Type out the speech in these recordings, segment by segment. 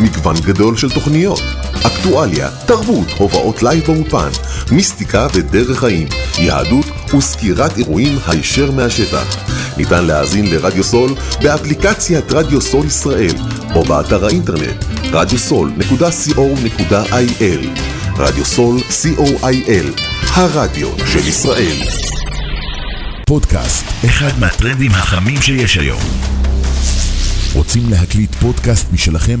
מגוון גדול של תוכניות, אקטואליה, תרבות, הופעות לייב באולפן, מיסטיקה ודרך חיים, יהדות וסקירת אירועים הישר מהשטח. ניתן להאזין לרדיו סול באפליקציית רדיו סול ישראל או באתר האינטרנט radiosol.co.il רדיו סול co.il הרדיו של ישראל פודקאסט, אחד מהטרנדים החמים שיש היום. רוצים להקליט פודקאסט משלכם?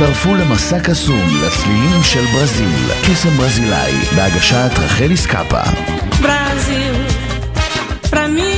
הצטרפו למסע קסום לצלילים של ברזיל, קסם ברזילאי, בהגשת רחל איסקאפה. Brasil, pra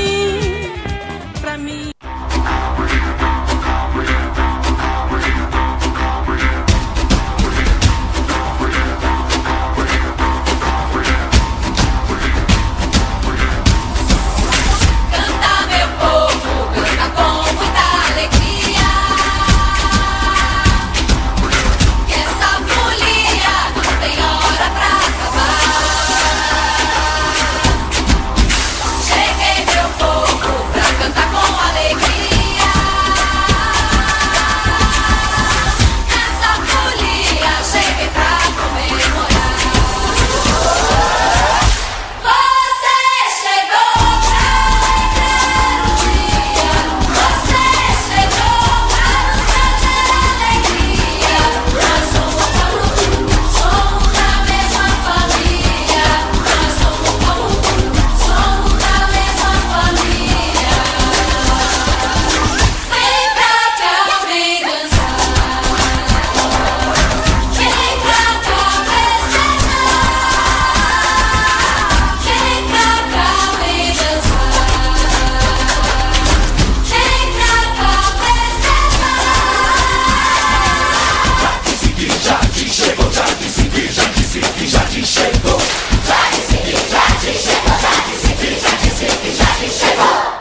chegou. Já disse que já te chegou. Já disse que já disse que já te chegou.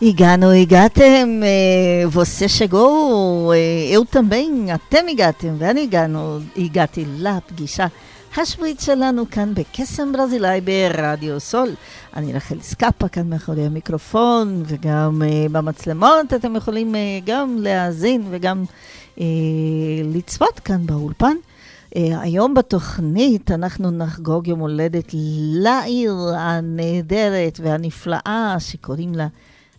Igano Igatem, você chegou, eh, eu também, até me gatem, né, velho Igano Igate Lap Guixá. השבועית שלנו כאן בקסם ברזילאי ברדיו סול. אני רחל סקאפה כאן מאחורי המיקרופון וגם אה, במצלמות אתם יכולים אה, גם להאזין וגם אה, לצפות כאן באולפן. Uh, היום בתוכנית אנחנו נחגוג יום הולדת לעיר הנהדרת והנפלאה שקוראים לה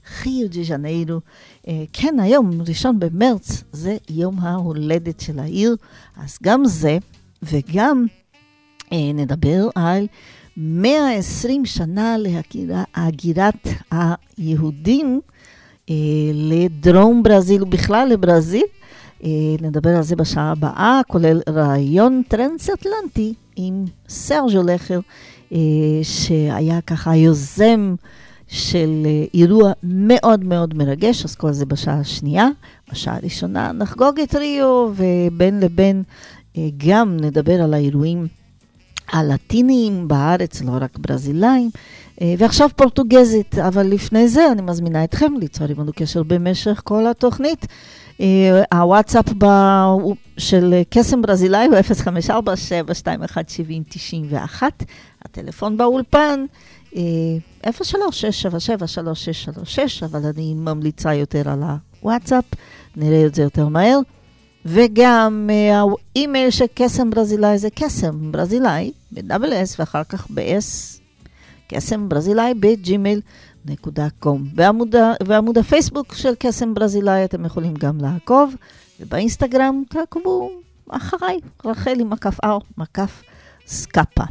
חיו דה ז'ניירו. Uh, כן, היום, ראשון במרץ, זה יום ההולדת של העיר, אז גם זה, וגם uh, נדבר על 120 שנה להגירת היהודים uh, לדרום ברזיל ובכלל לברזיל. אה, נדבר על זה בשעה הבאה, כולל רעיון טרנס-אטלנטי עם סרג'ו לכר, אה, שהיה ככה היוזם של אה, אירוע מאוד מאוד מרגש, אז כל זה בשעה השנייה. בשעה הראשונה נחגוג את ריו, ובין לבין אה, גם נדבר על האירועים הלטיניים בארץ, לא רק ברזילאים, אה, ועכשיו פורטוגזית, אבל לפני זה אני מזמינה אתכם ליצור עמנו קשר במשך כל התוכנית. אה, הוואטסאפ ב- של קסם ברזילאי הוא 054-721-7091, הטלפון באולפן. אה, 03-677-3636, אבל אני ממליצה יותר על הוואטסאפ, נראה את זה יותר מהר. וגם אה, האימייל של קסם ברזילאי זה קסם ברזילאי, ב-double S ואחר כך ב-S, קסם ברזילאי בג'ימייל נקודה קום. בעמוד, ה- ועמוד הפייסבוק של קסם ברזילאי אתם יכולים גם לעקוב, ובאינסטגרם תעקבו אחריי, רחלי מקף אר, מקף סקאפה.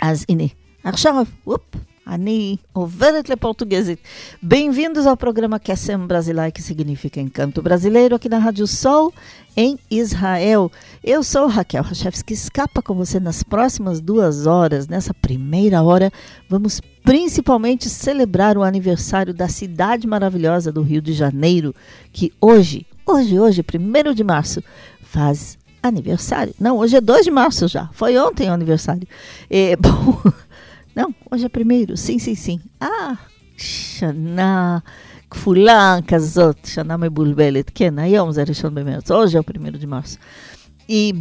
אז הנה, עכשיו, וופ, אני עוברת לפורtuguesית. Bem-vindos ao programa Quessem Brasileiro, que significa Encanto Brasileiro, aqui na Rádio Sol, em Israel. Eu sou Raquel Rachevski Escapa com você nas próximas duas horas. Nessa primeira hora, vamos principalmente celebrar o aniversário da cidade maravilhosa do Rio de Janeiro, que hoje, hoje, hoje, 1 de março, faz aniversário. Não, hoje é 2 de março já. Foi ontem o aniversário. É, bom, não, hoje é primeiro. sim, sim, sim. Ah, שנה כפולה כזאת, שנה מבולבלת. כן, היום זה ראשון במרץ, hoje é o primeiro de março. E,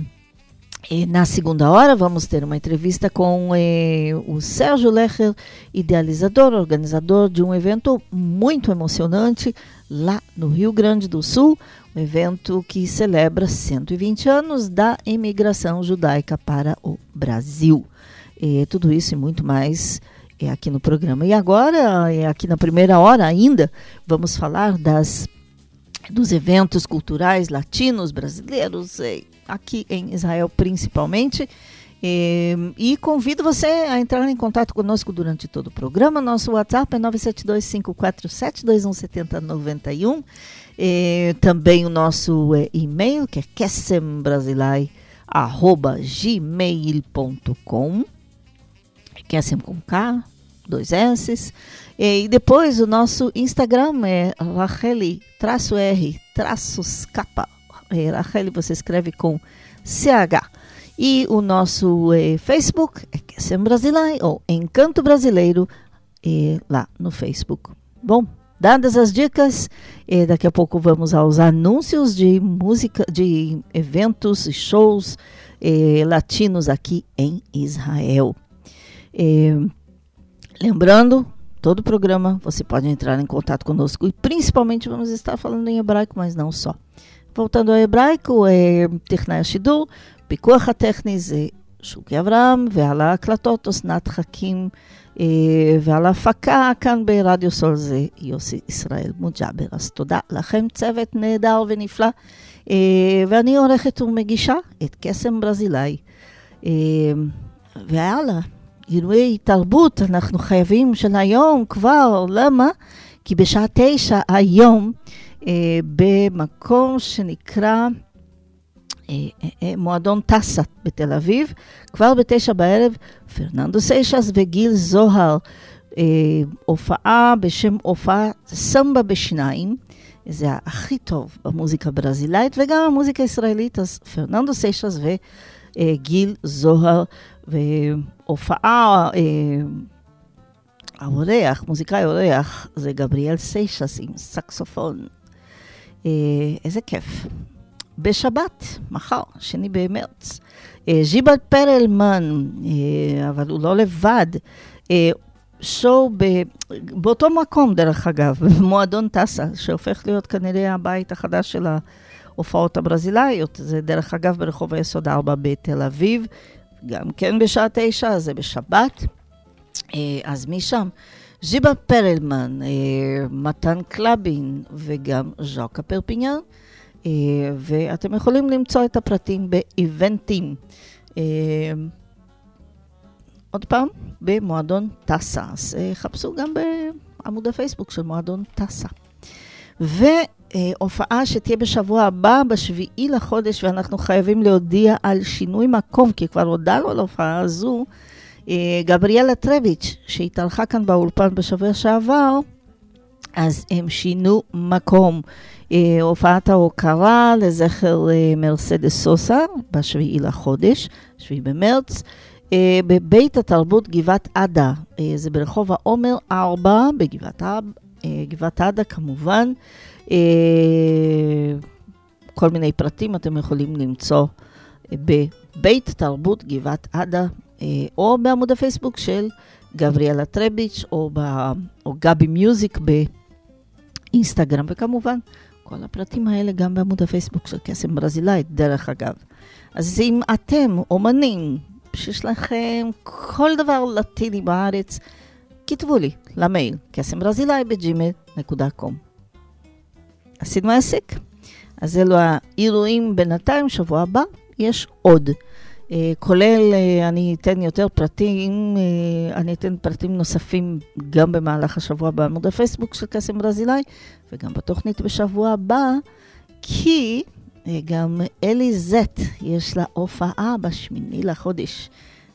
e na segunda hora vamos ter uma entrevista com eh, o Sérgio Lecher, idealizador, organizador de um evento muito emocionante lá no Rio Grande do Sul, um evento que celebra 120 anos da imigração judaica para o Brasil. Tudo isso e muito mais é aqui no programa. E agora, é aqui na primeira hora ainda, vamos falar das dos eventos culturais latinos brasileiros aqui em Israel principalmente. E, convido você a entrar em contato conosco durante todo o programa. Nosso WhatsApp é 972-547-217091. Eh, também o nosso eh, e-mail, que é quessembrasilai.gmail.com Kessem com K, dois S. E depois o nosso Instagram é Racheli, traço R, traços capa. É, Racheli você escreve com CH. E o nosso eh, Facebook é Kessem Brasilai, ou Encanto Brasileiro, eh, lá no Facebook. Bom, dadas as dicas, eh, daqui a pouco vamos aos anúncios de música, de eventos e shows eh, latinos aqui em Israel. Eh, lembrando, todo programa você pode entrar em contato conosco e principalmente vamos estar falando em hebraico, mas não só. voltando ao hebraico, אה, טכנאי השידור, פיקוח הטכני זה שוקי אברהם, ועל ההקלטות אסנת חכים, אה, ועל ההפקה כאן ברדיו סול זה יוסי ישראל מוג'אבר. אז תודה לכם, צוות נהדר ונפלא. אה, ואני עורכת ומגישה את קסם ברזילאי. אה, והלאה, אירועי תרבות אנחנו חייבים של היום כבר, למה? כי בשעה תשע היום, אה, במקום שנקרא אה, אה, אה, מועדון טסה בתל אביב, כבר בתשע בערב, פרננדו סיישס וגיל זוהר, אה, הופעה בשם הופעה סמבה בשניים. זה הכי טוב במוזיקה ברזילאית וגם במוזיקה הישראלית, אז פרננדו סיישס וגיל זוהר, והופעה, אה, האורח, מוזיקאי אורח, זה גבריאל סיישס עם סקסופון. אה, איזה כיף. בשבת, מחר, שני במרץ, אה, ז'יבל פרלמן, אבל הוא לא לבד, שואו ב, באותו מקום, דרך אגב, במועדון טסה, שהופך להיות כנראה הבית החדש של ההופעות הברזילאיות. זה דרך אגב ברחוב היסוד 4 בתל אביב, גם כן בשעה תשע, זה בשבת. אה, אז משם, ז'יבה פרלמן, אה, מתן קלבין וגם ז'וקה פרפיניאן. אה, ואתם יכולים למצוא את הפרטים באיבנטים. עוד פעם, במועדון טסה. אז חפשו גם בעמוד הפייסבוק של מועדון טסה. והופעה שתהיה בשבוע הבא, בשביעי לחודש, ואנחנו חייבים להודיע על שינוי מקום, כי כבר הודענו על ההופעה הזו. אה, גבריאלה טרביץ', שהתארחה כאן באולפן בשבוע שעבר, אז הם שינו מקום. אה, הופעת ההוקרה לזכר אה, מרסדס סוסה בשביעי לחודש, שביעי במרץ, אה, בבית התרבות גבעת עדה, אה, זה ברחוב העומר 4 בגבעת עב- אה, עדה כמובן. אה, כל מיני פרטים אתם יכולים למצוא אה, בבית תרבות גבעת עדה, אה, או בעמוד הפייסבוק של גבריאלה טרביץ', או, ב, או גבי מיוזיק באינסטגרם, וכמובן, כל הפרטים האלה גם בעמוד הפייסבוק של קסם ברזילאית, דרך אגב. אז אם אתם אומנים שיש לכם כל דבר לטיני בארץ, כתבו לי למייל קסם ברזילאי בג'ימל.קום. עשינו עסק? אז אלו האירועים בינתיים, שבוע הבא יש עוד. אה, כולל, אה, אני אתן יותר פרטים, אה, אני אתן פרטים נוספים גם במהלך השבוע בעמוד הפייסבוק של קסם ברזילאי, וגם בתוכנית בשבוע הבא, כי אה, גם אלי זט, יש לה הופעה בשמיני לחודש,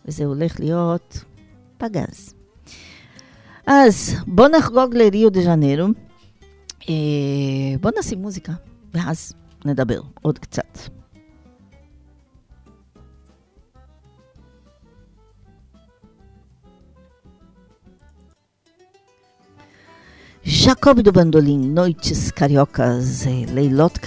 וזה הולך להיות פגז. אז בואו נחגוג לריו דה ז'נרו. אה, בואו נשים מוזיקה, ואז נדבר עוד קצת. ז'קוב דו בנדולין, נויצ'ס קריוקס, אה, לילות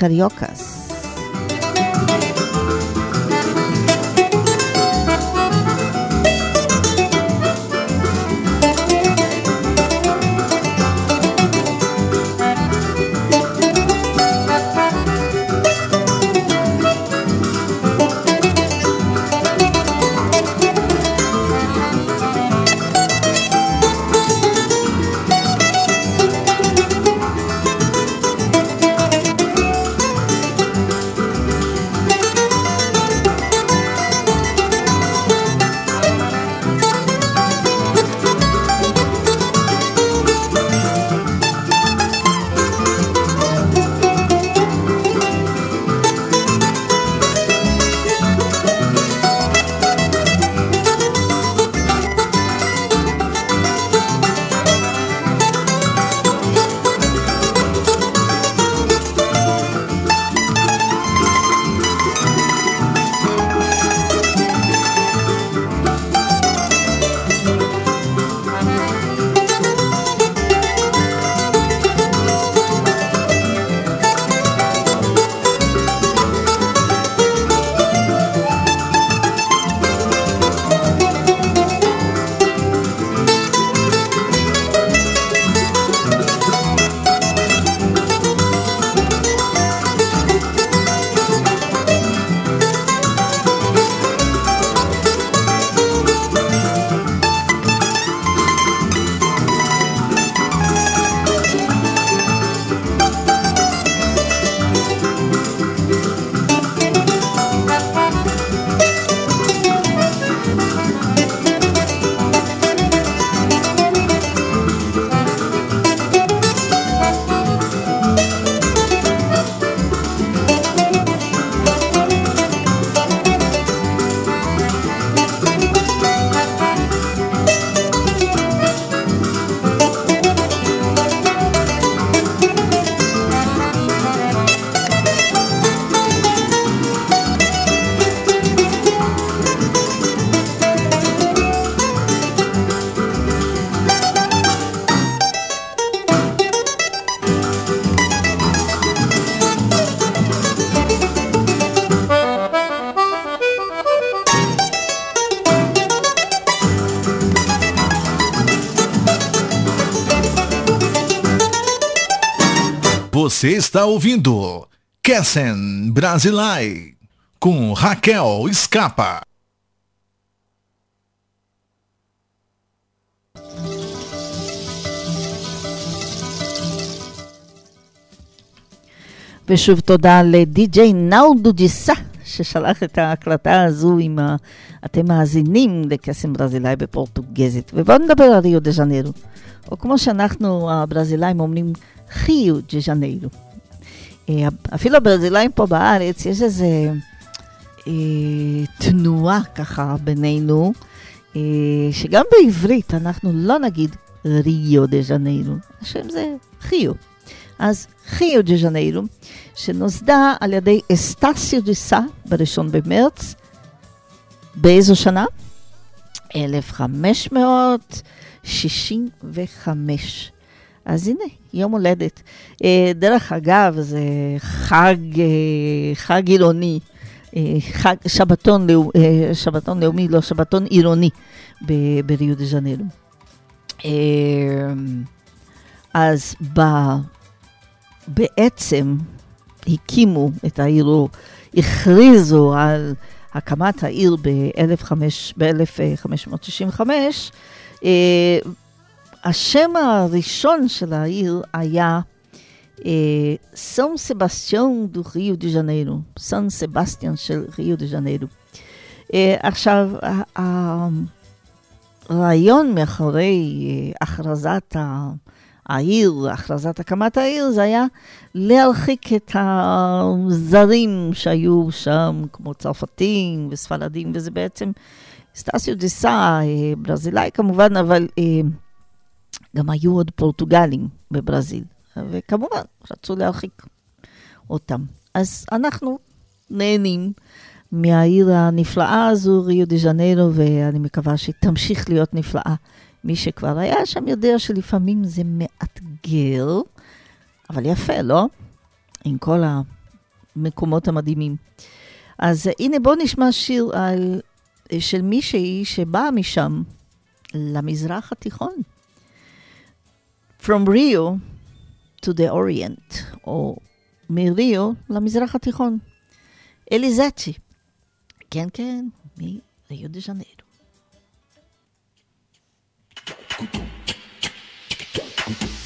Você está ouvindo Kessen Brasilai com Raquel Escapa. ושוב תודה לדי.ג'יי נאודו ג'יסה, ששלח את ההקלטה הזו עם ה... אתם מאזינים לקסם ברזילאי בפורטוגזית. ובואו נדבר על ריו דה ז'נרו. או כמו שאנחנו הברזילאים אומרים, חיו דה. אה, אפילו הברזילאים פה בארץ, יש איזה אה, תנועה ככה בינינו. אה, שגם בעברית אנחנו לא נגיד ריו דה ז'ניירו, השם זה חיו. אז חיו דה ז'ניירו, שנוסדה על ידי אסטסיו דה סא בראשון במרץ, באיזו שנה? 1565. אז הנה, יום הולדת. אה, דרך אגב, זה חג, אה, חג עירוני, אה, חג, שבתון, לאו- אה, שבתון לאומי, לא, שבתון עירוני ב- בריו דה ז'נרו. אה, אז ב, בעצם הקימו את העיר, הכריזו על הקמת העיר ב-1565. אה, השם הראשון של העיר היה אה, סן סבסטיון דו ריו דה ז'נרו, סן סבסטיאן של ריו דה ז'נרו. אה, עכשיו, הרעיון מאחורי אה, הכרזת ה- העיר, הכרזת הקמת העיר, זה היה להרחיק את הזרים שהיו שם, כמו צרפתים וספרדים, וזה בעצם סטסיו דה סא, ברזילאי כמובן, אבל אה, גם היו עוד פורטוגלים בברזיל, וכמובן רצו להרחיק אותם. אז אנחנו נהנים מהעיר הנפלאה הזו, ריו דה ז'נרו, ואני מקווה שהיא תמשיך להיות נפלאה. מי שכבר היה שם יודע שלפעמים זה מאתגר, אבל יפה, לא? עם כל המקומות המדהימים. אז הנה בואו נשמע שיר על, של מישהי שבאה משם למזרח התיכון. From Rio to the Orient, או מריו למזרח התיכון. אליזצ'י. כן, כן, מריו דה ז'נרו. From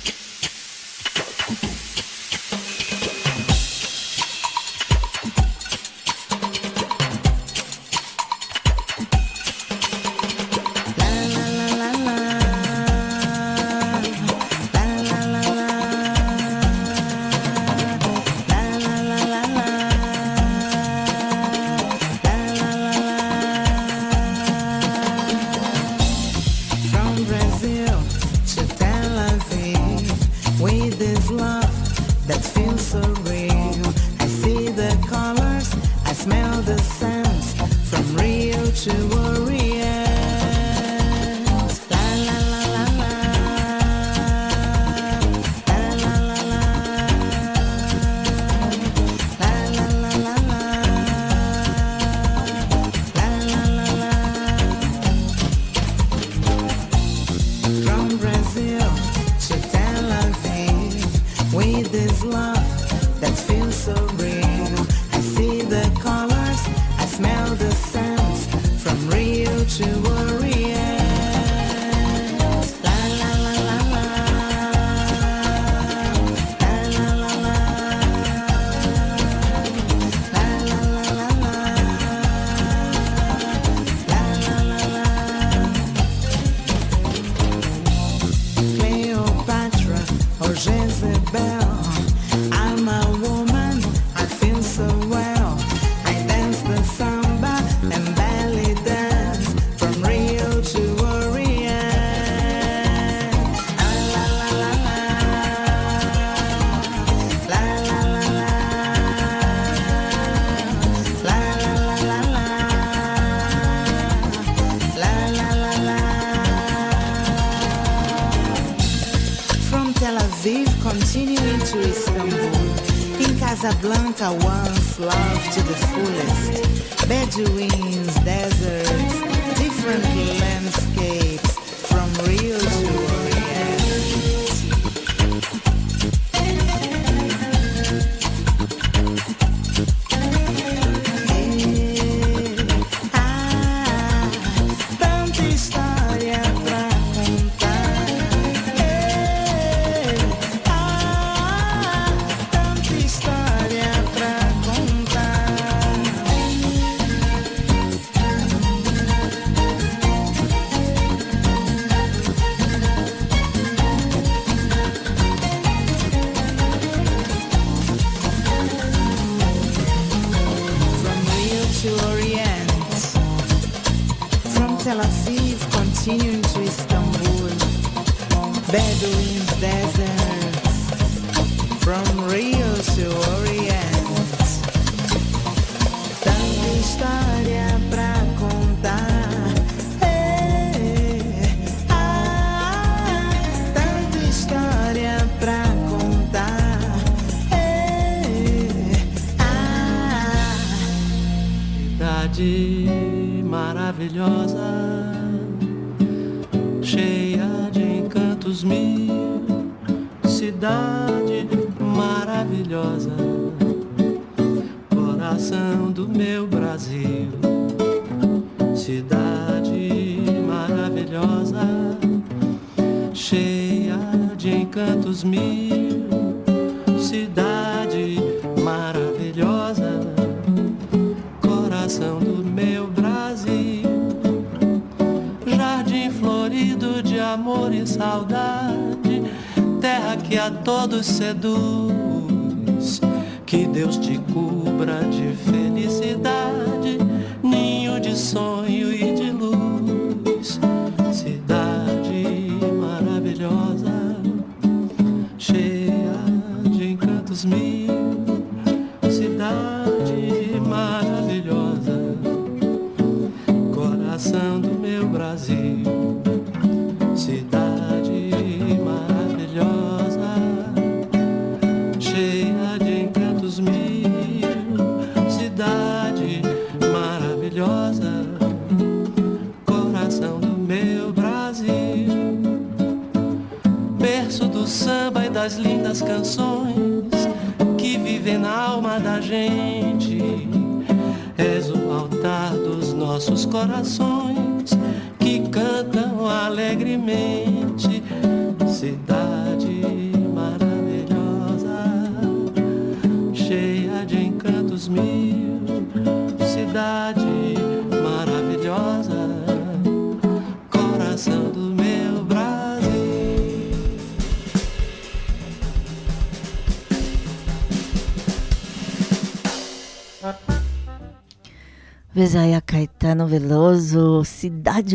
life to the fullest. Bedouin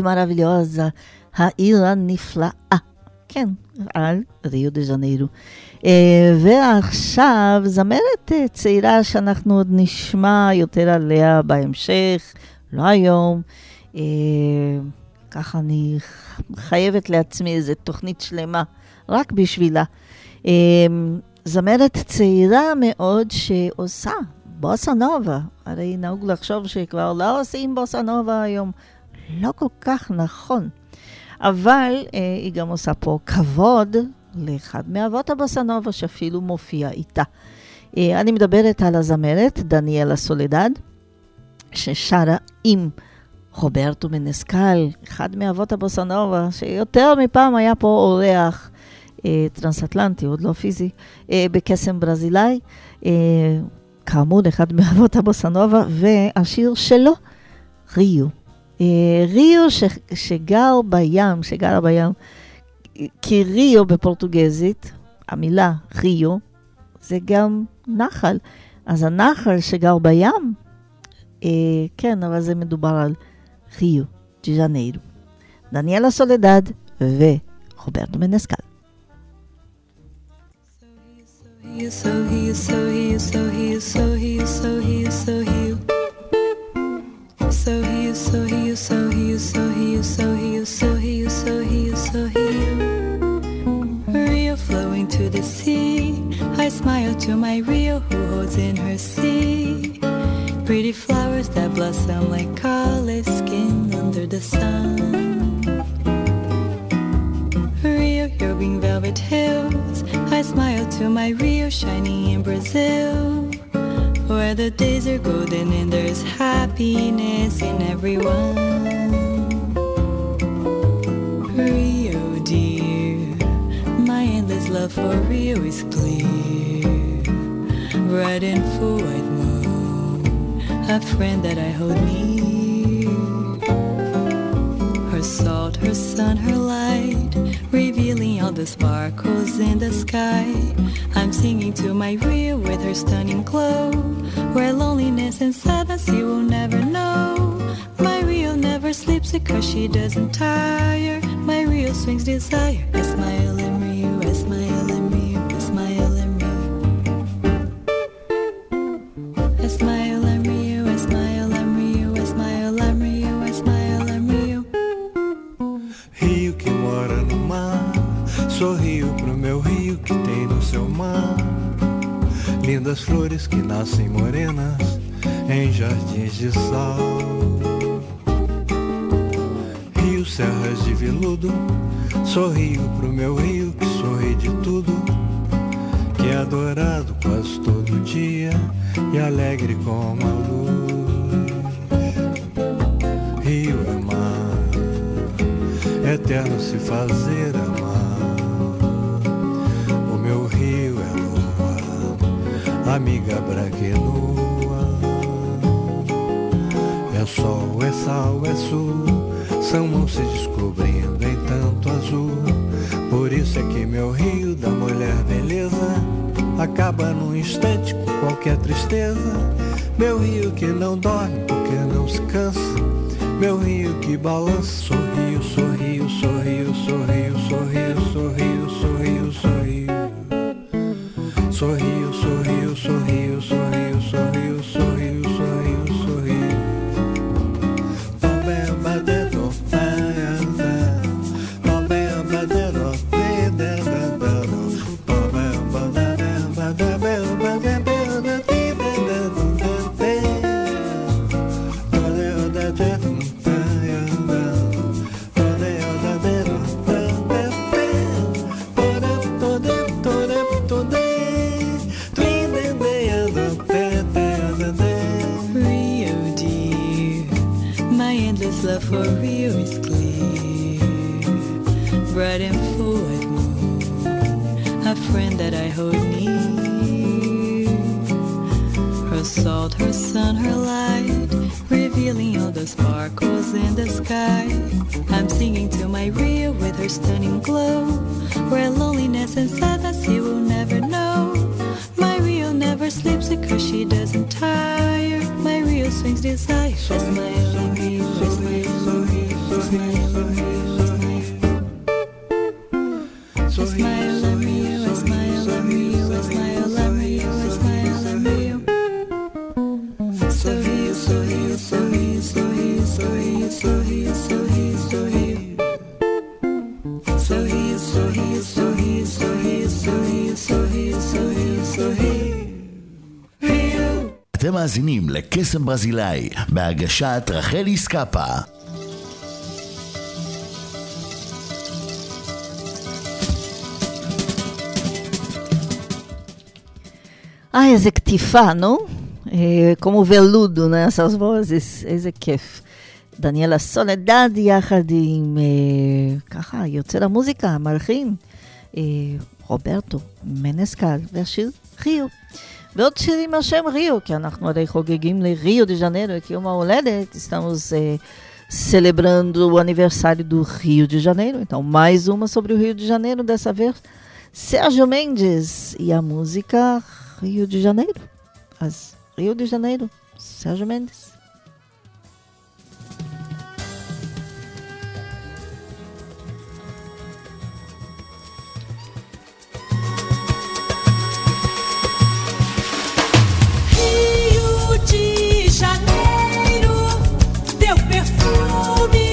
סידג' מרוויליוזה, העיר הנפלאה. כן, על ריו דה ז'ניירו. אה, ועכשיו זמרת אה, צעירה שאנחנו עוד נשמע יותר עליה בהמשך, לא היום. אה, ככה אני חייבת לעצמי איזו תוכנית שלמה רק בשבילה. אה, זמרת צעירה מאוד שעושה בוסה נובה. הרי נהוג לחשוב שכבר לא עושים בוסה נובה היום. לא כל כך נכון. אבל אה, היא גם עושה פה כבוד לאחד מאבות הבוסה נובה שאפילו מופיע איתה. אה, אני מדברת על הזמרת דניאלה סולדד, ששרה עם רוברטו מנסקל, אחד מאבות הבוסה נובה, שיותר מפעם היה פה אורח אה, טרנס-אטלנטי, עוד לא פיזי, אה, בקסם ברזילאי. אה, כאמור, אחד מאבות הבוסנובה, והשיר שלו, ריו. אה, ריו ש, שגר בים, שגר בים, כי ריו בפורטוגזית, המילה ריו, זה גם נחל. אז הנחל שגר בים, אה, כן, אבל זה מדובר על ריו דה ז'ניירו. דניאלה סולדד ורוברטו מנסקל. He is so he is so he is so he is so he is so he is so he so he is so he is so he is so he is so he is so he is so he is so he Rio flowing to the sea I smile to my Rio who holds in her sea Pretty flowers that blossom like olive skin under the sun Rio, your green velvet hills. I smile to my Rio shining in Brazil. Where the days are golden and there's happiness in everyone. Rio, dear, my endless love for Rio is clear. Bright and full white moon, a friend that I hold near her salt, her sun, her light, revealing all the sparkles in the sky. I'm singing to my Rio with her stunning glow, where loneliness and sadness you will never know. My Rio never sleeps because she doesn't tire. My Rio swings desire, smile in Sorrio pro meu rio que tem no seu mar. Lindas flores que nascem morenas em jardins de sal. Rio, serras de veludo Sorrio pro meu rio que sorri de tudo Que é adorado quase todo dia E alegre como a luz. Rio é mar Eterno se fazer amar rio é lua Amiga branca É sol, é sal, é sul São mãos se descobrindo em tanto azul. Por isso é que meu rio da mulher beleza Acaba num instante com qualquer tristeza. Meu rio que não dorme porque não se cansa. Meu rio que balança Sorrio, sorrio, sorrio, sorrio, sorrio, Sorriu, sorriu. מאזינים לקסם ברזילאי, בהגשת רחלי סקאפה. Ai, איזה קטיפה, נו? אה, כמו ולודו, né? essas איזה כיף. דניאלה סולדד יחד עם, אה, ככה, יוצר המוזיקה, המלחין, אה, רוברטו מנסקל, והשיר ריו. ועוד שירים מהשם ריו, כי אנחנו הרי חוגגים לריו דה ז'נרו את יום ההולדת, estamos eh, celebrando o aniversário do Rio de Janeiro. Então, mais uma sobre o Rio de Janeiro, dessa vez Sérgio Mendes e a música Rio de Janeiro. As Rio de Janeiro, Sérgio Mendes. 不必。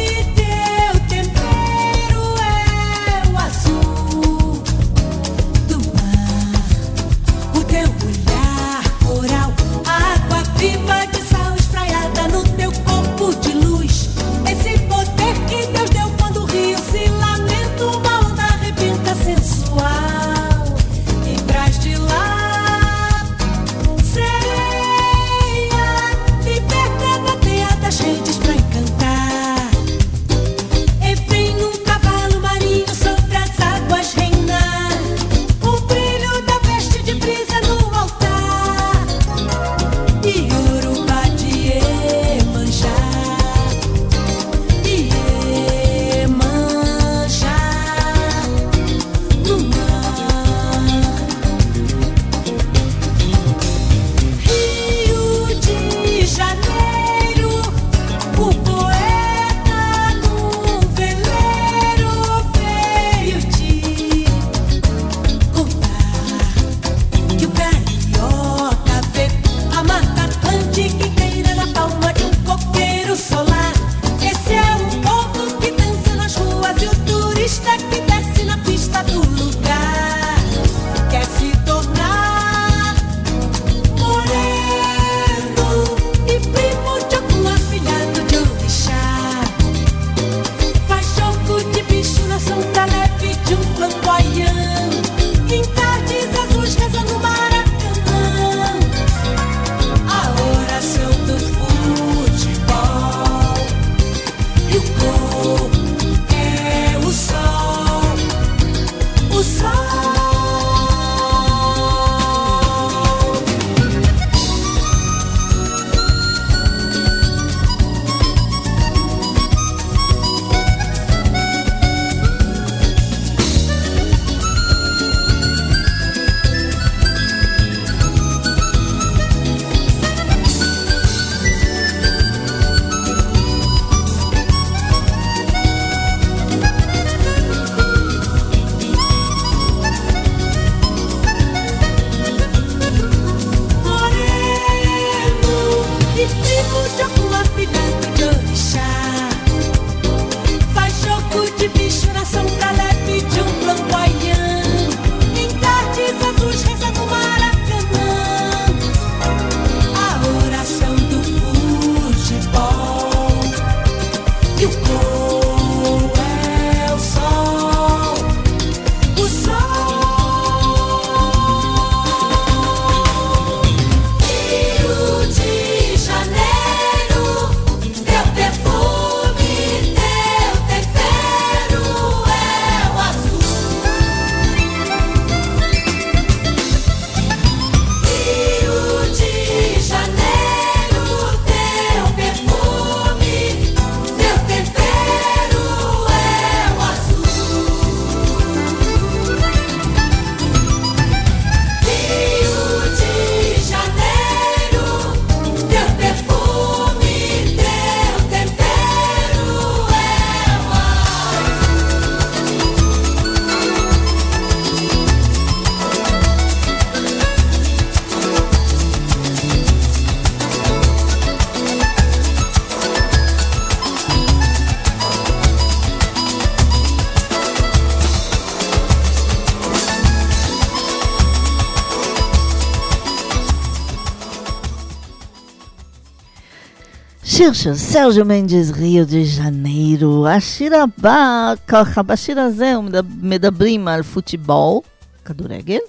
שיר של סרג'ו מנג'ז, ריו דה ז'ניירו. השיר הבא, ככה, בשיר הזה מדברים על פוטשיבול, כדורגל.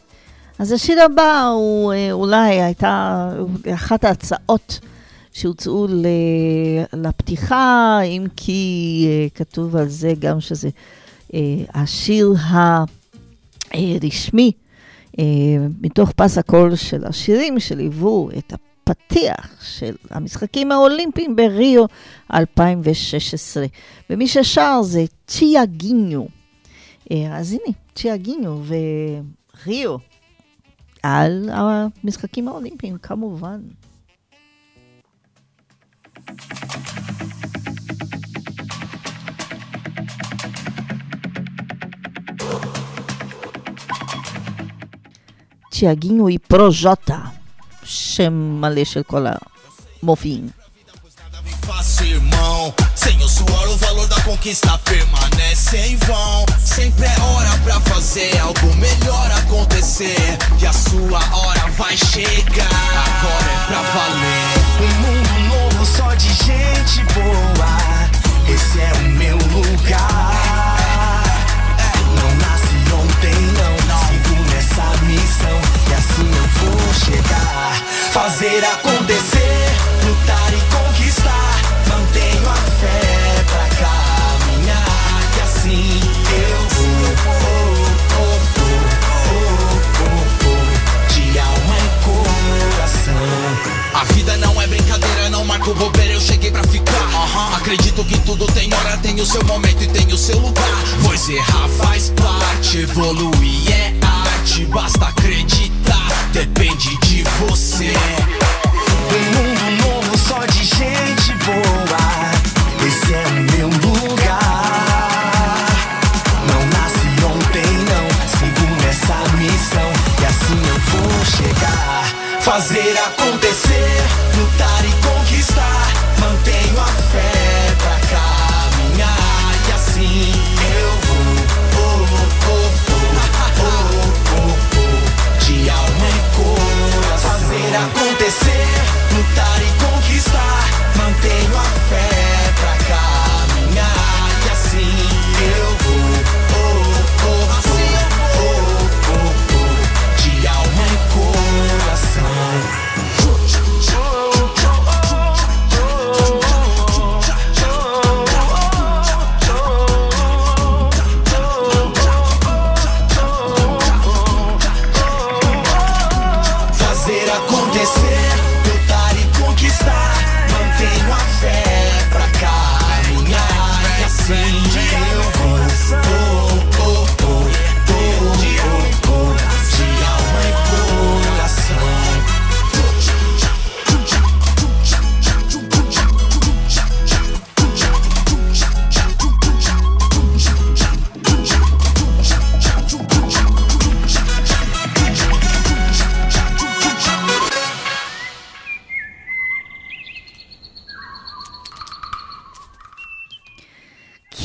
אז השיר הבא הוא אה, אולי הייתה אחת ההצעות שהוצאו לפתיחה, אם כי אה, כתוב על זה גם שזה אה, השיר הרשמי מתוך פס הקול של השירים שליוו את הפתיח של המשחקים האולימפיים בריו 2016. ומי ששר זה צ'יה גיניו. אה, אז הנה, צ'יה גיניו וריו על המשחקים האולימפיים, כמובן. Tiaguinho e Projota, שם מלא של כל המופיעים. Faça, irmão. Sem o suor, o valor da conquista permanece em vão. Sempre é hora pra fazer algo melhor acontecer. E a sua hora vai chegar. Agora é pra valer. Um mundo novo só de gente boa. Esse é o meu lugar. Não nasce ontem, não. Missão e assim eu vou chegar. Fazer acontecer, lutar e conquistar. Mantenho a fé pra caminhar e assim eu vou. Oh, oh, oh, de alma e coração. A vida não é brincadeira, não marco bobeira, eu cheguei pra ficar. Acredito que tudo tem hora, tem o seu momento e tem o seu lugar. Pois errar faz parte, evoluir é arte. Basta acreditar, depende de você. Um mundo novo só de gente boa. Esse é o meu lugar. Não nasce ontem, não. Sigo nessa missão e assim eu vou chegar. Fazer acontecer,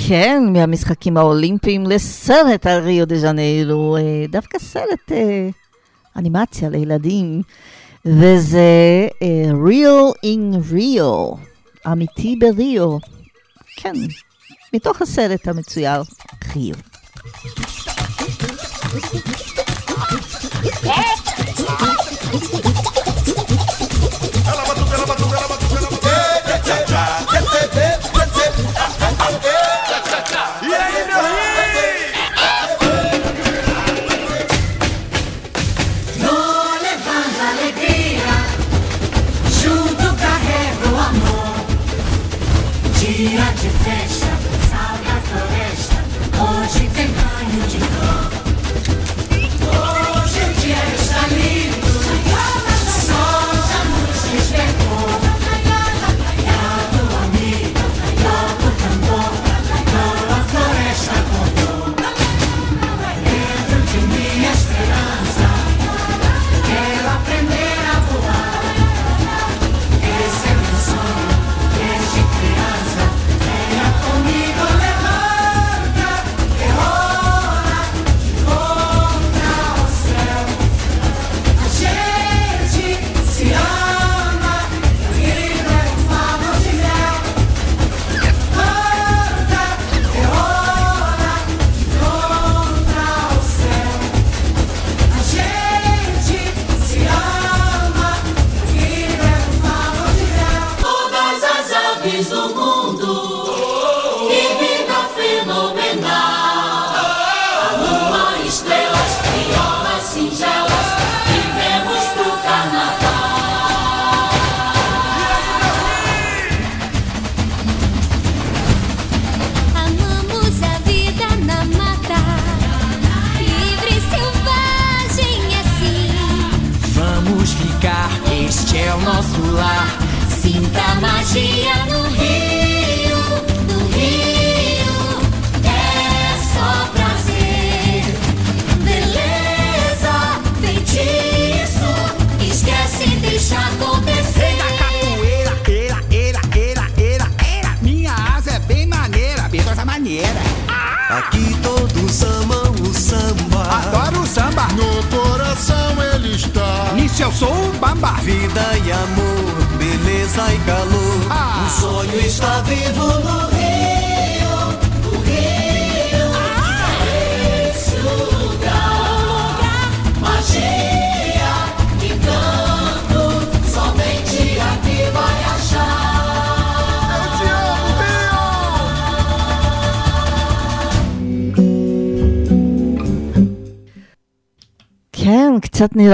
כן, מהמשחקים האולימפיים לסרט על ריו דה ז'ניירו, אה, דווקא סרט אה, אנימציה לילדים, וזה ריו אין ריו, אמיתי בריו. כן, מתוך הסרט המצויר, ריו. Yeah.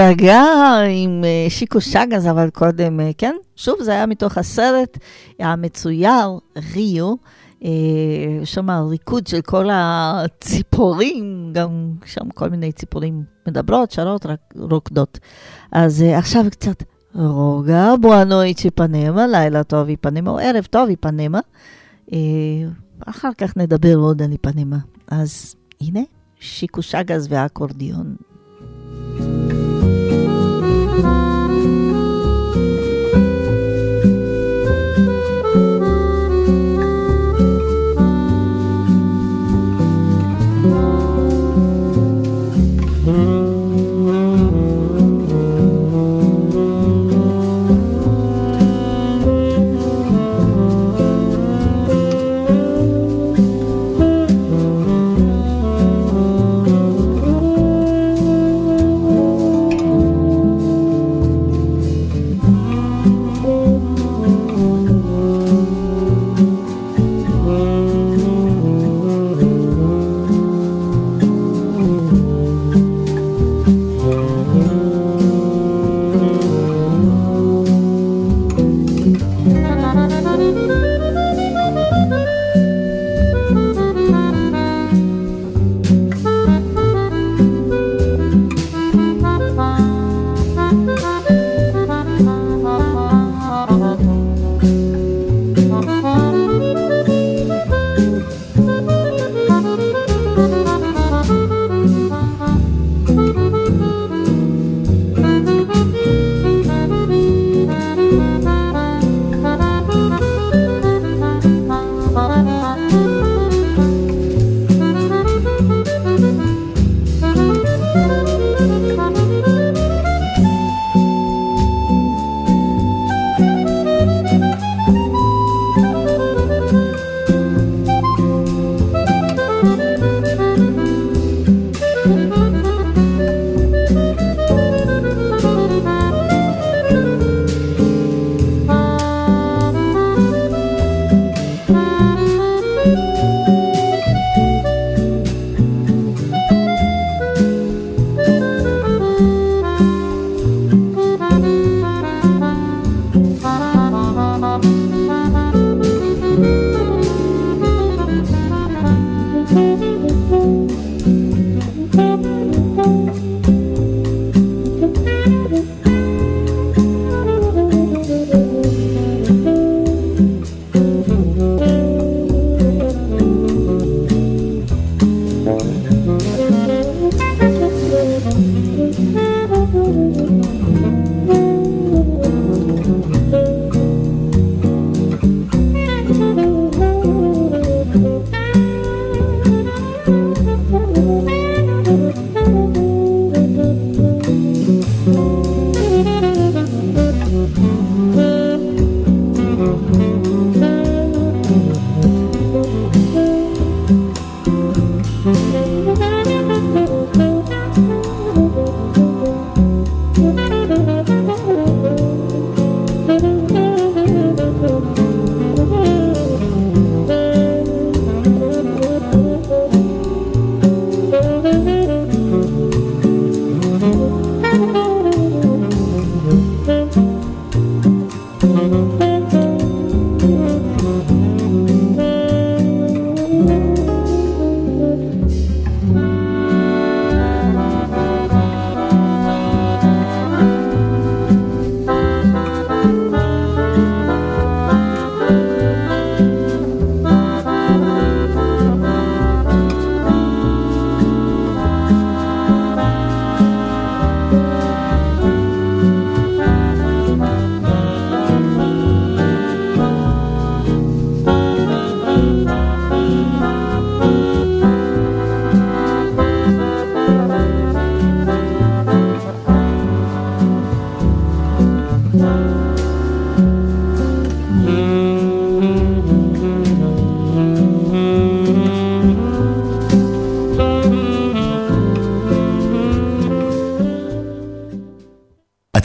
דאגה עם אה, שיקו שגז, אבל קודם, אה, כן, שוב, זה היה מתוך הסרט המצויר, ריו. אה, שם הריקוד של כל הציפורים, גם שם כל מיני ציפורים מדברות, שרות, רק רוקדות. אז עכשיו קצת רוגע, בואנויט איפנמה, לילה טוב איפנמה, או ערב טוב איפנמה. אחר כך נדבר עוד על איפנמה. אז הנה, שיקו שגז והאקורדיון. Thank you.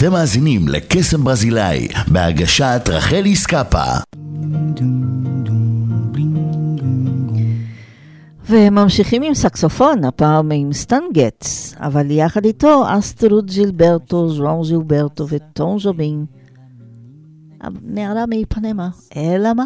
אתם מאזינים לקסם ברזילאי, בהגשת רחלי סקאפה. וממשיכים עם סקסופון, הפעם עם סטן גטס, אבל יחד איתו אסטרוד ג'ילברטו, ז'ואן ג'ילברטו וטון ז'ובין. נערה מאיפנמה, אלא מה?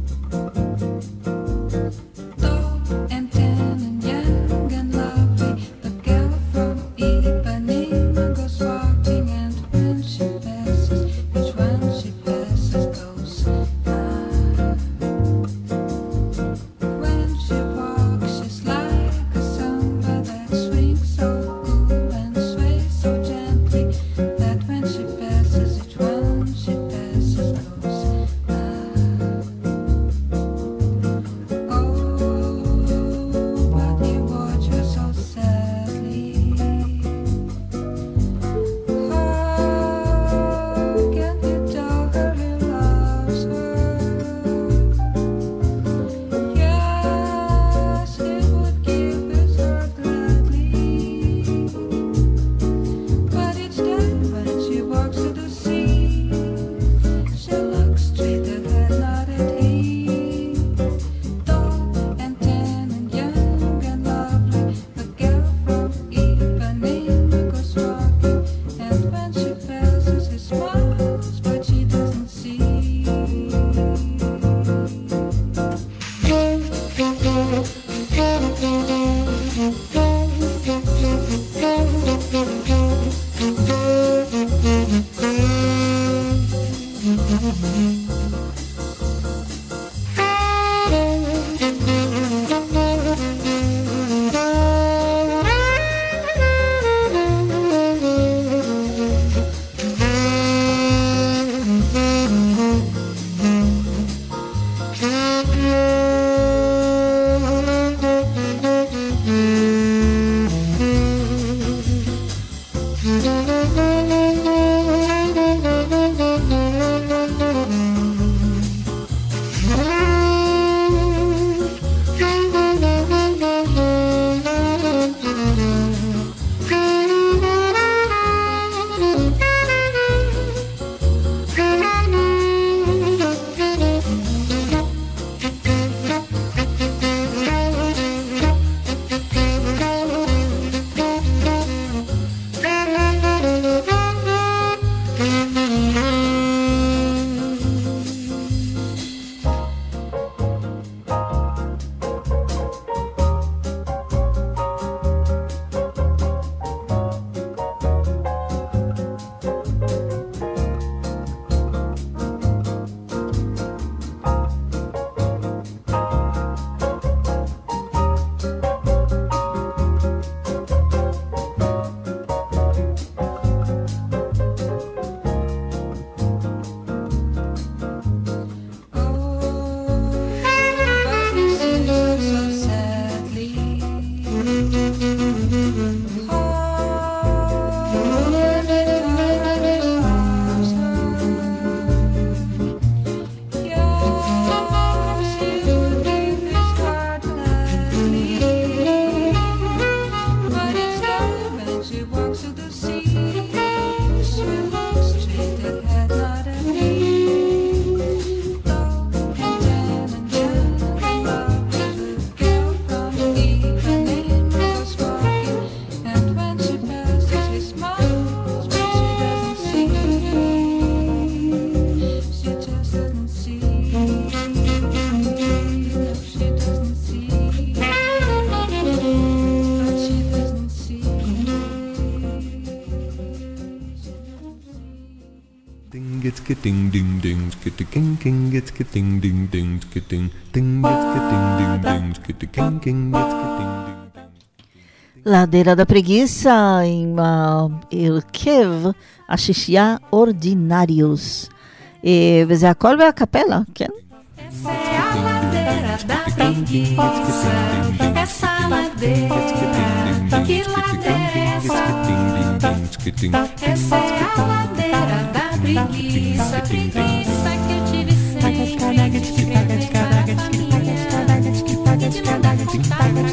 Ladeira da Preguiça em uh, Kiev, é a Xixia Ordinarius. E você acolhe a capela, que é? Essa é a ladeira da preguiça. Essa ladeira, que ladeira é essa? Essa é a ladeira preguiça. Preguiça que eu tive E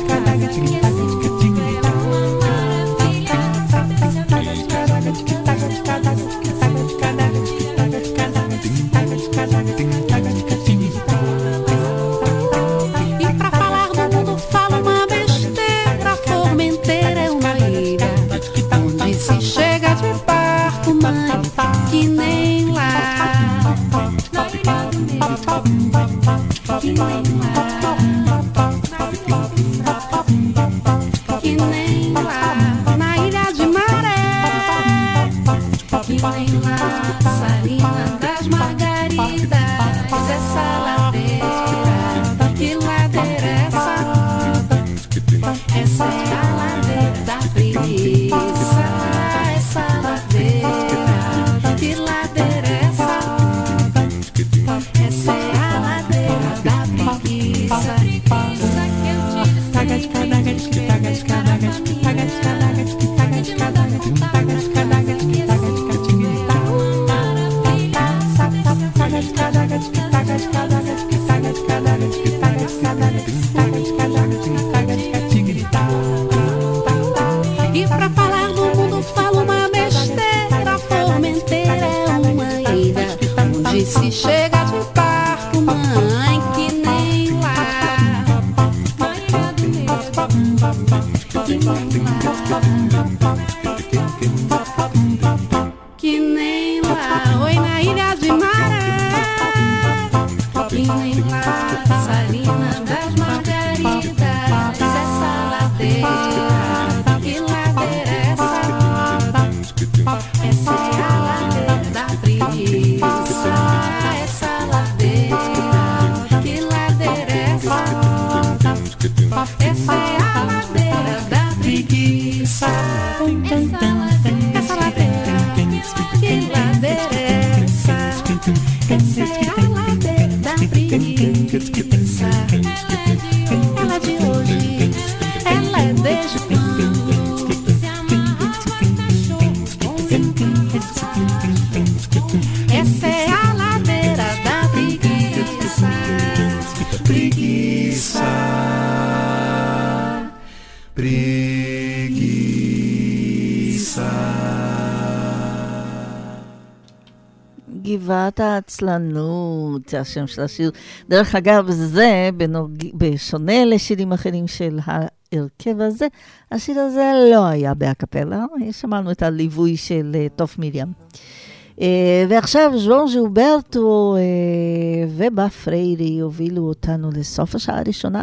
גבעת העצלנות, זה השם של השיר. דרך אגב, זה, בנוג... בשונה לשירים אחרים של ההרכב הזה, השיר הזה לא היה באקפלה, שמענו את הליווי של uh, טוף מרים. Uh, ועכשיו ז'ון ז'וברטו uh, ובא פריירי הובילו אותנו לסוף השעה הראשונה.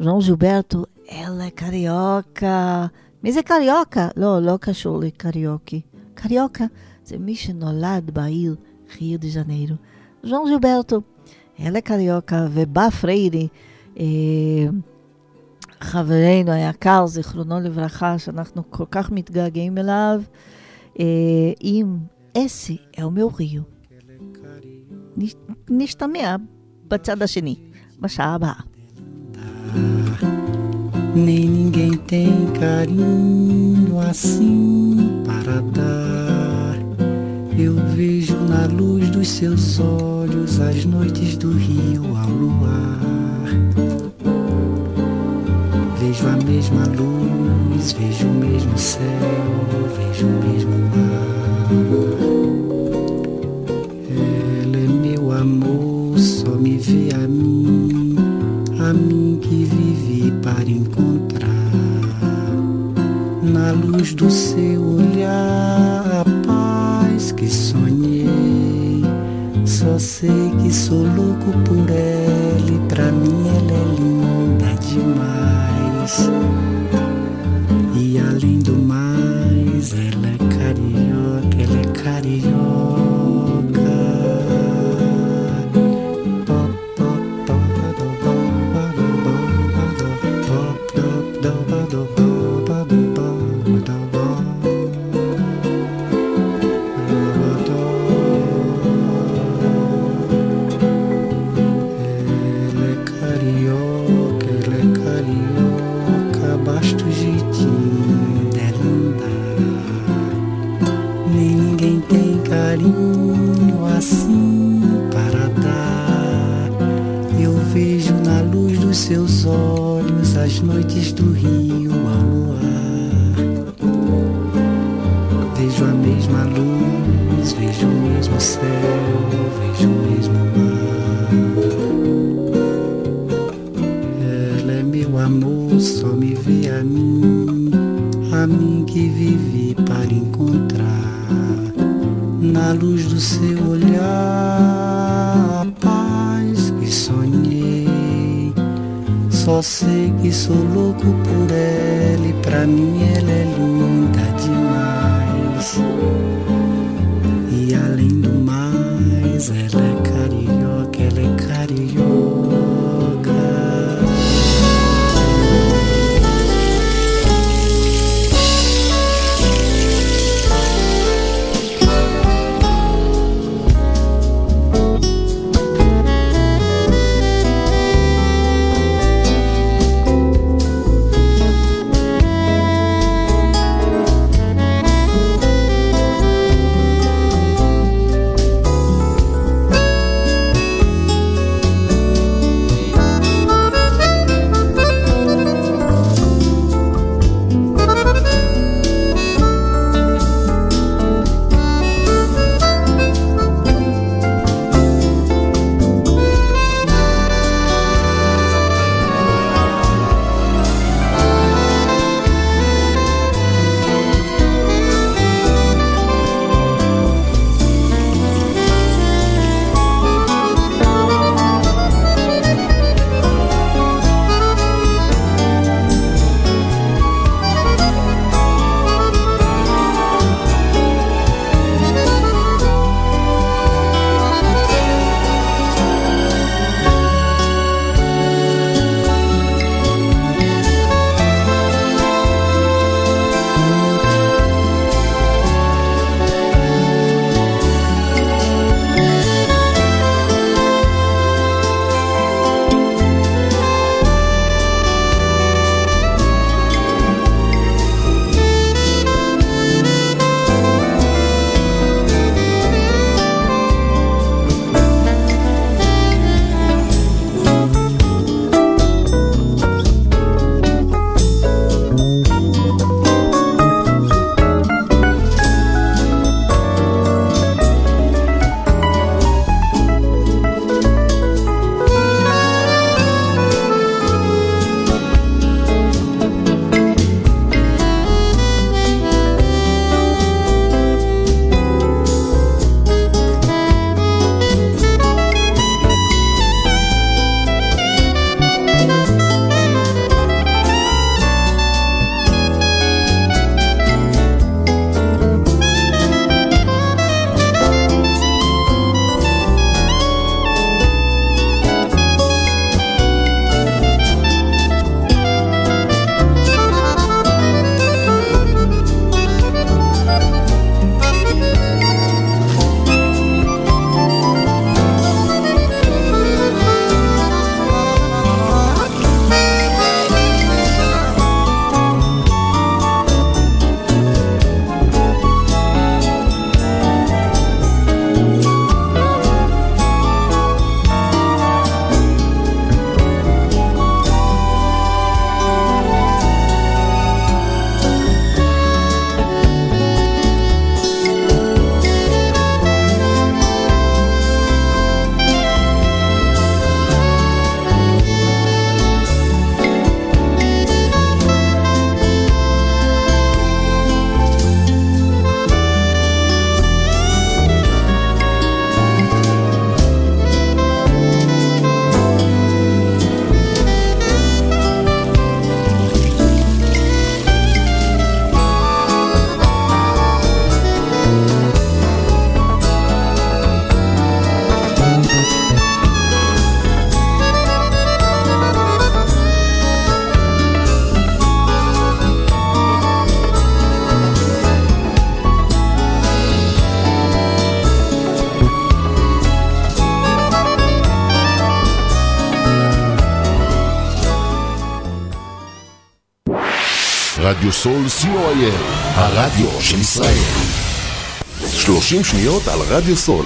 ז'ון ז'וברטו, אלה קריוקה. מי זה קריוקה? לא, לא קשור לקריוקי. קריוקה זה מי שנולד בעיר ריו דה ז'ניירו. ז'ון ז'וברטו, אלה קריוקה ובא פריירי. אה, חברנו היקר, זיכרונו לברכה, שאנחנו כל כך מתגעגעים אליו, אה, עם אסי אל meu rio. נש- נשתמע בצד השני, בשעה הבאה. Nem ninguém tem carinho assim para dar. Eu vejo na luz dos seus olhos as noites do rio ao luar. Vejo a mesma luz, vejo o mesmo céu, vejo o mesmo mar. Ela é meu amor, só me vê a mim, a mim que vivi para encontrar. Na luz do seu olhar, Só sei que sou louco por ela e pra mim ela é linda demais. E além do mais, ela olhos as noites do rio ao luar. Vejo a mesma luz, vejo o mesmo céu, vejo o mesmo mar. Ela é meu amor, só me vê a mim, a mim que vivi para encontrar. Na luz do seu olhar, Só sei que sou louco por ela e pra mim ela é linda demais. רדיו סול co.il, הרדיו של ישראל. 30 שניות על רדיו סול.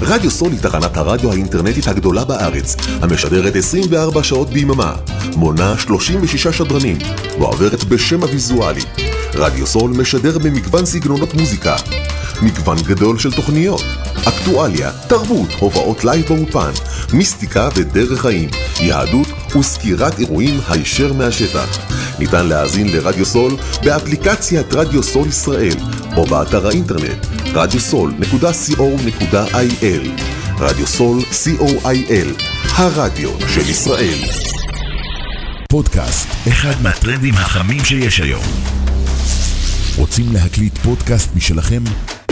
רדיו סול היא תחנת הרדיו האינטרנטית הגדולה בארץ, המשדרת 24 שעות ביממה, מונה 36 שדרנים, ועוברת בשם הוויזואלי. רדיו סול משדר במגוון סגנונות מוזיקה, מגוון גדול של תוכניות, אקטואליה, תרבות, הופעות לייב באולפן, מיסטיקה ודרך חיים, יהדות וסקירת אירועים הישר מהשטח. ניתן להאזין לרדיו סול באפליקציית רדיו סול ישראל או באתר האינטרנט radiosol.co.il רדיו סול co.il הרדיו של ישראל פודקאסט, אחד מהטרנדים החמים שיש היום. רוצים להקליט פודקאסט משלכם?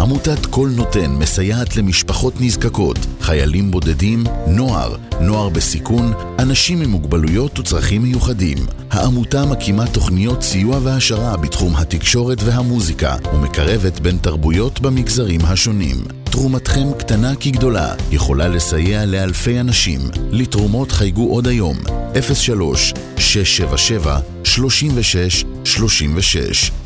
עמותת קול נותן מסייעת למשפחות נזקקות, חיילים בודדים, נוער, נוער בסיכון, אנשים עם מוגבלויות וצרכים מיוחדים. העמותה מקימה תוכניות סיוע והעשרה בתחום התקשורת והמוזיקה ומקרבת בין תרבויות במגזרים השונים. תרומתכם קטנה כגדולה, יכולה לסייע לאלפי אנשים. לתרומות חייגו עוד היום, 03-677-3636.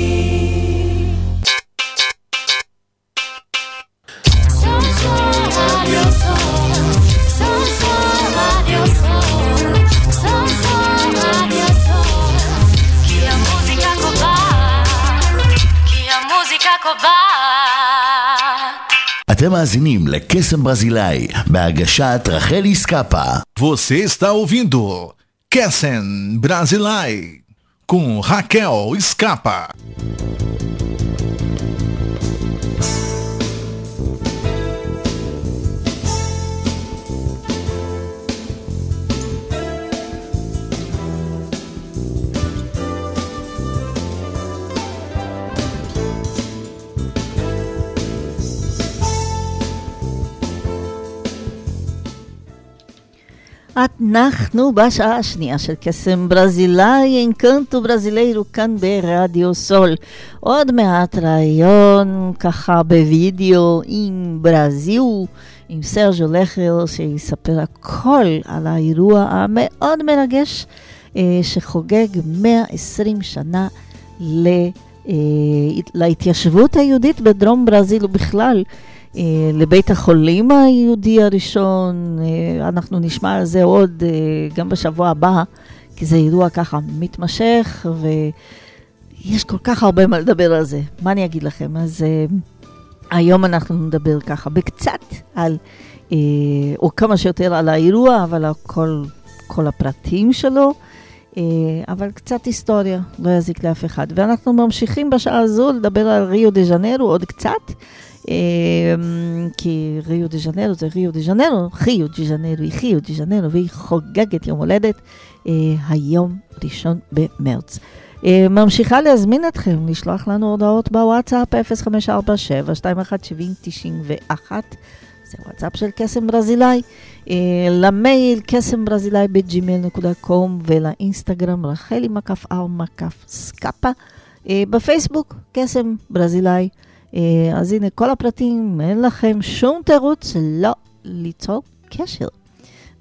אתם מאזינים לקסם ברזילאי, בהגשת רחלי סקאפה. Você está ouvindo Kessen Brasilai com Raquel Escapa. אנחנו בשעה השנייה של קסם ברזילאי, אינקנטו ברזילאירו כאן ברדיו סול. עוד מעט ראיון ככה בווידאו עם ברזיל, עם סרג'ו לכר, שיספר הכל על האירוע המאוד מרגש אה, שחוגג 120 שנה ל, אה, להתיישבות היהודית בדרום ברזיל ובכלל. Uh, לבית החולים היהודי הראשון, uh, אנחנו נשמע על זה עוד uh, גם בשבוע הבא, כי זה אירוע ככה מתמשך, ויש כל כך הרבה מה לדבר על זה. מה אני אגיד לכם? אז היום אנחנו נדבר ככה בקצת על, או כמה שיותר על האירוע, אבל על כל, כל הפרטים שלו. אבל קצת היסטוריה, לא יזיק לאף אחד. ואנחנו ממשיכים בשעה הזו לדבר על ריו דה ז'נרו עוד קצת. אמ, כי ריו דה ז'נרו זה ריו דה ז'נרו, חיו דה ז'נרו היא חיו דה ז'נרו, והיא חוגגת יום הולדת אה, היום ראשון במרץ. אה, ממשיכה להזמין אתכם לשלוח לנו הודעות בוואטסאפ 0547-217091, זה וואטסאפ של קסם ברזילאי, אה, למייל קסם ברזילאי בג'ימל.קום ולאינסטגרם רחלי מקף אר מקף סקאפה, בפייסבוק קסם ברזילאי. אה, אז הנה כל הפרטים, אין לכם שום תירוץ לא ליצור קשר.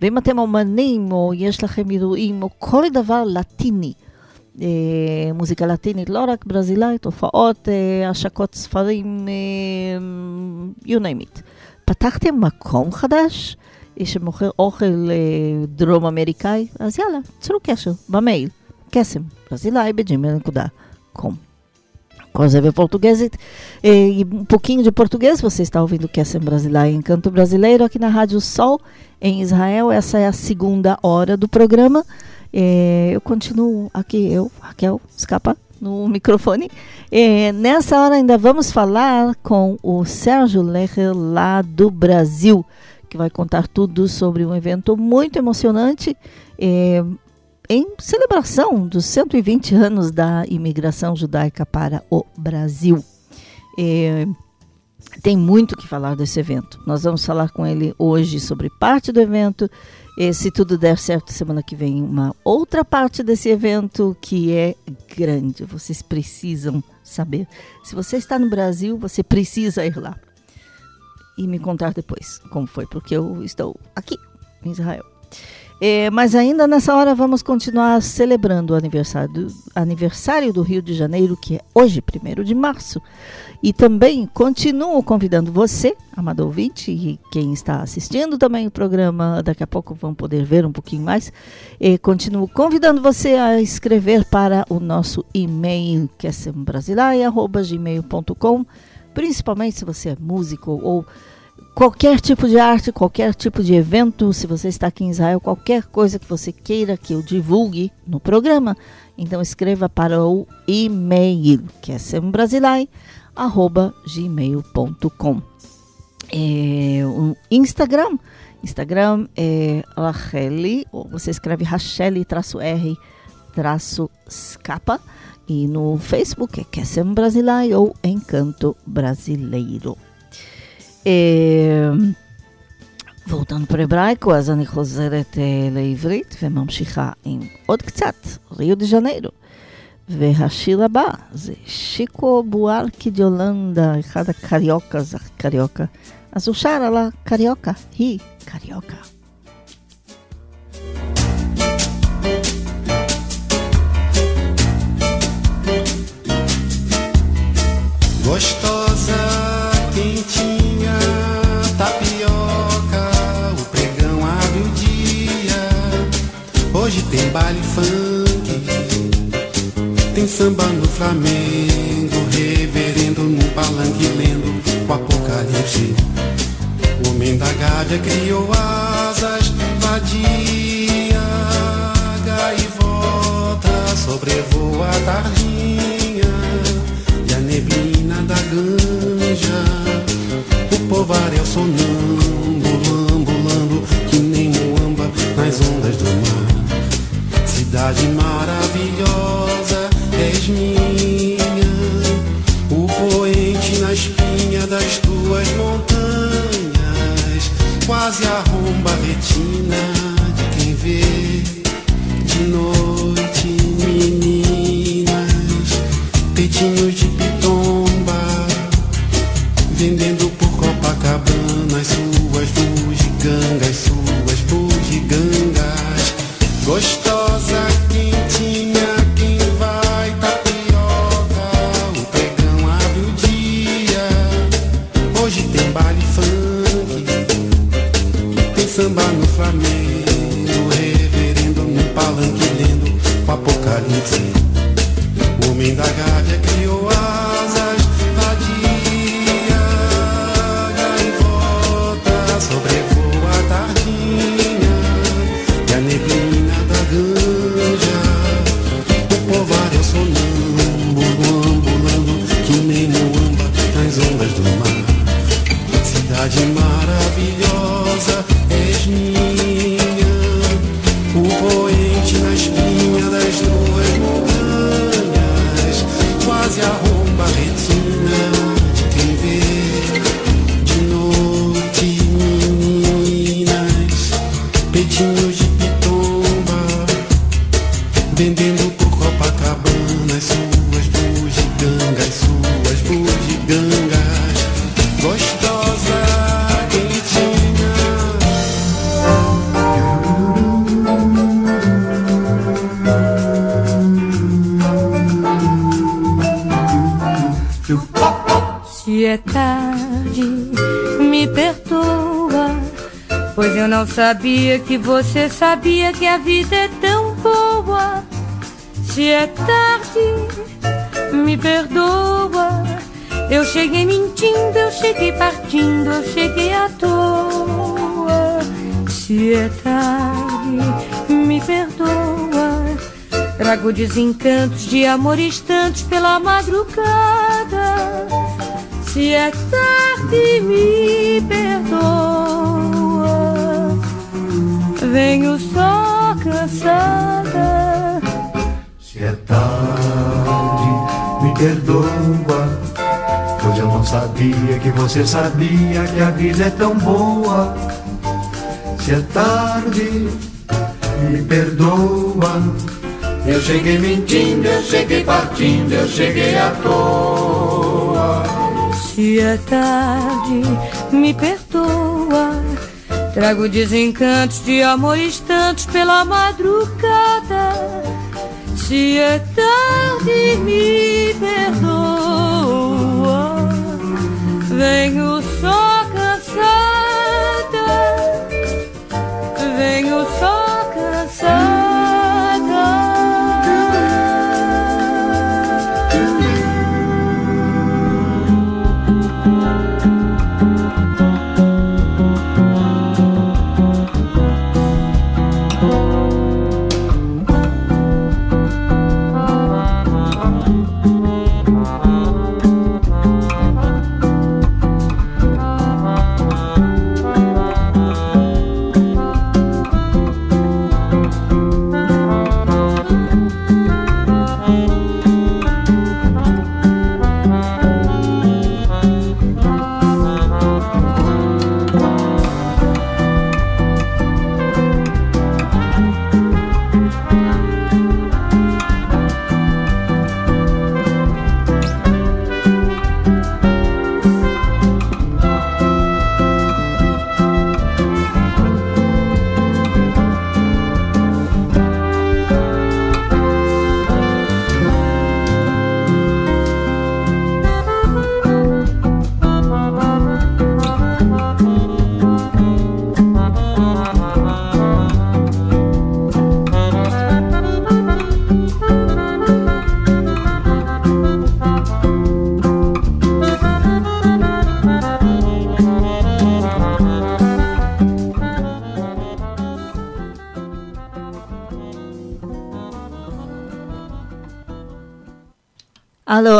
ואם אתם אומנים, או יש לכם אירועים, או כל דבר לטיני, אה, מוזיקה לטינית, לא רק ברזילאית, הופעות, אה, השקות ספרים, you name it. פתחתם מקום חדש שמוכר אוכל דרום אמריקאי, אז יאללה, צרו קשר במייל, קסם, ברזילאי בג'ימל.קום. כל Coseve Português e, e, um pouquinho de português. Você está ouvindo o Kessem Brasileiro em Canto Brasileiro aqui na Rádio Sol em Israel. Essa é a segunda hora do programa. É, eu continuo aqui, eu, Raquel, escapa no microfone. É, nessa hora ainda vamos falar com o Sérgio Leher lá do Brasil, que vai contar tudo sobre um evento muito emocionante. É, em celebração dos 120 anos da imigração judaica para o Brasil. É, tem muito que falar desse evento. Nós vamos falar com ele hoje sobre parte do evento. E, se tudo der certo, semana que vem, uma outra parte desse evento que é grande. Vocês precisam saber. Se você está no Brasil, você precisa ir lá. E me contar depois como foi, porque eu estou aqui em Israel. É, mas ainda nessa hora vamos continuar celebrando o aniversário do, aniversário do Rio de Janeiro, que é hoje, 1 de março. E também continuo convidando você, amado ouvinte, e quem está assistindo também o programa, daqui a pouco vão poder ver um pouquinho mais. E continuo convidando você a escrever para o nosso e-mail, que é sembrasilaia.gmail.com, principalmente se você é músico ou qualquer tipo de arte, qualquer tipo de evento, se você está aqui em Israel, qualquer coisa que você queira que eu divulgue no programa, então escreva para o e-mail, que é sembrasilai.gmail.com. É, o Instagram, Instagram é Racheli, ou você escreve Racheli traço R traço e no Facebook é Kessem Brasilai ou Encanto Brasileiro. Voltando para o hebraico, אז אני חוזרת אה, לעברית וממשיכה עם עוד קצת, ריו דה ז'ניירו. והשיר הבא זה שיקו בוארקי דיולנדה, אחד הקריוקה. אז הוא שר על הקריוקה, היא קריוקה. Gostosa, tem baile funk, tem samba no Flamengo, reverendo no palanque lendo o apocalipse. O homem da Gávea criou asas, vadia, gaivota, sobrevoa a tardinha e a neblina da ganja. O povaréu sonâmbulo, ambulando que nem muamba nas ondas do mar. Cidade maravilhosa, que você sabia que a vida é tão boa. Se é tarde, me perdoa. Eu cheguei mentindo, eu cheguei partindo, eu cheguei à toa. Se é tarde, me perdoa. Trago desencantos de amores tantos pela madrugada. Se é tarde, me perdoa venho só cansada. Se é tarde, me perdoa. Pois eu não sabia que você sabia que a vida é tão boa. Se é tarde, me perdoa. Eu cheguei mentindo, eu cheguei partindo, eu cheguei à toa. Se é tarde, me perdoa. Trago desencantos de amores tantos pela madrugada. Se é tarde, me perdoa. Venho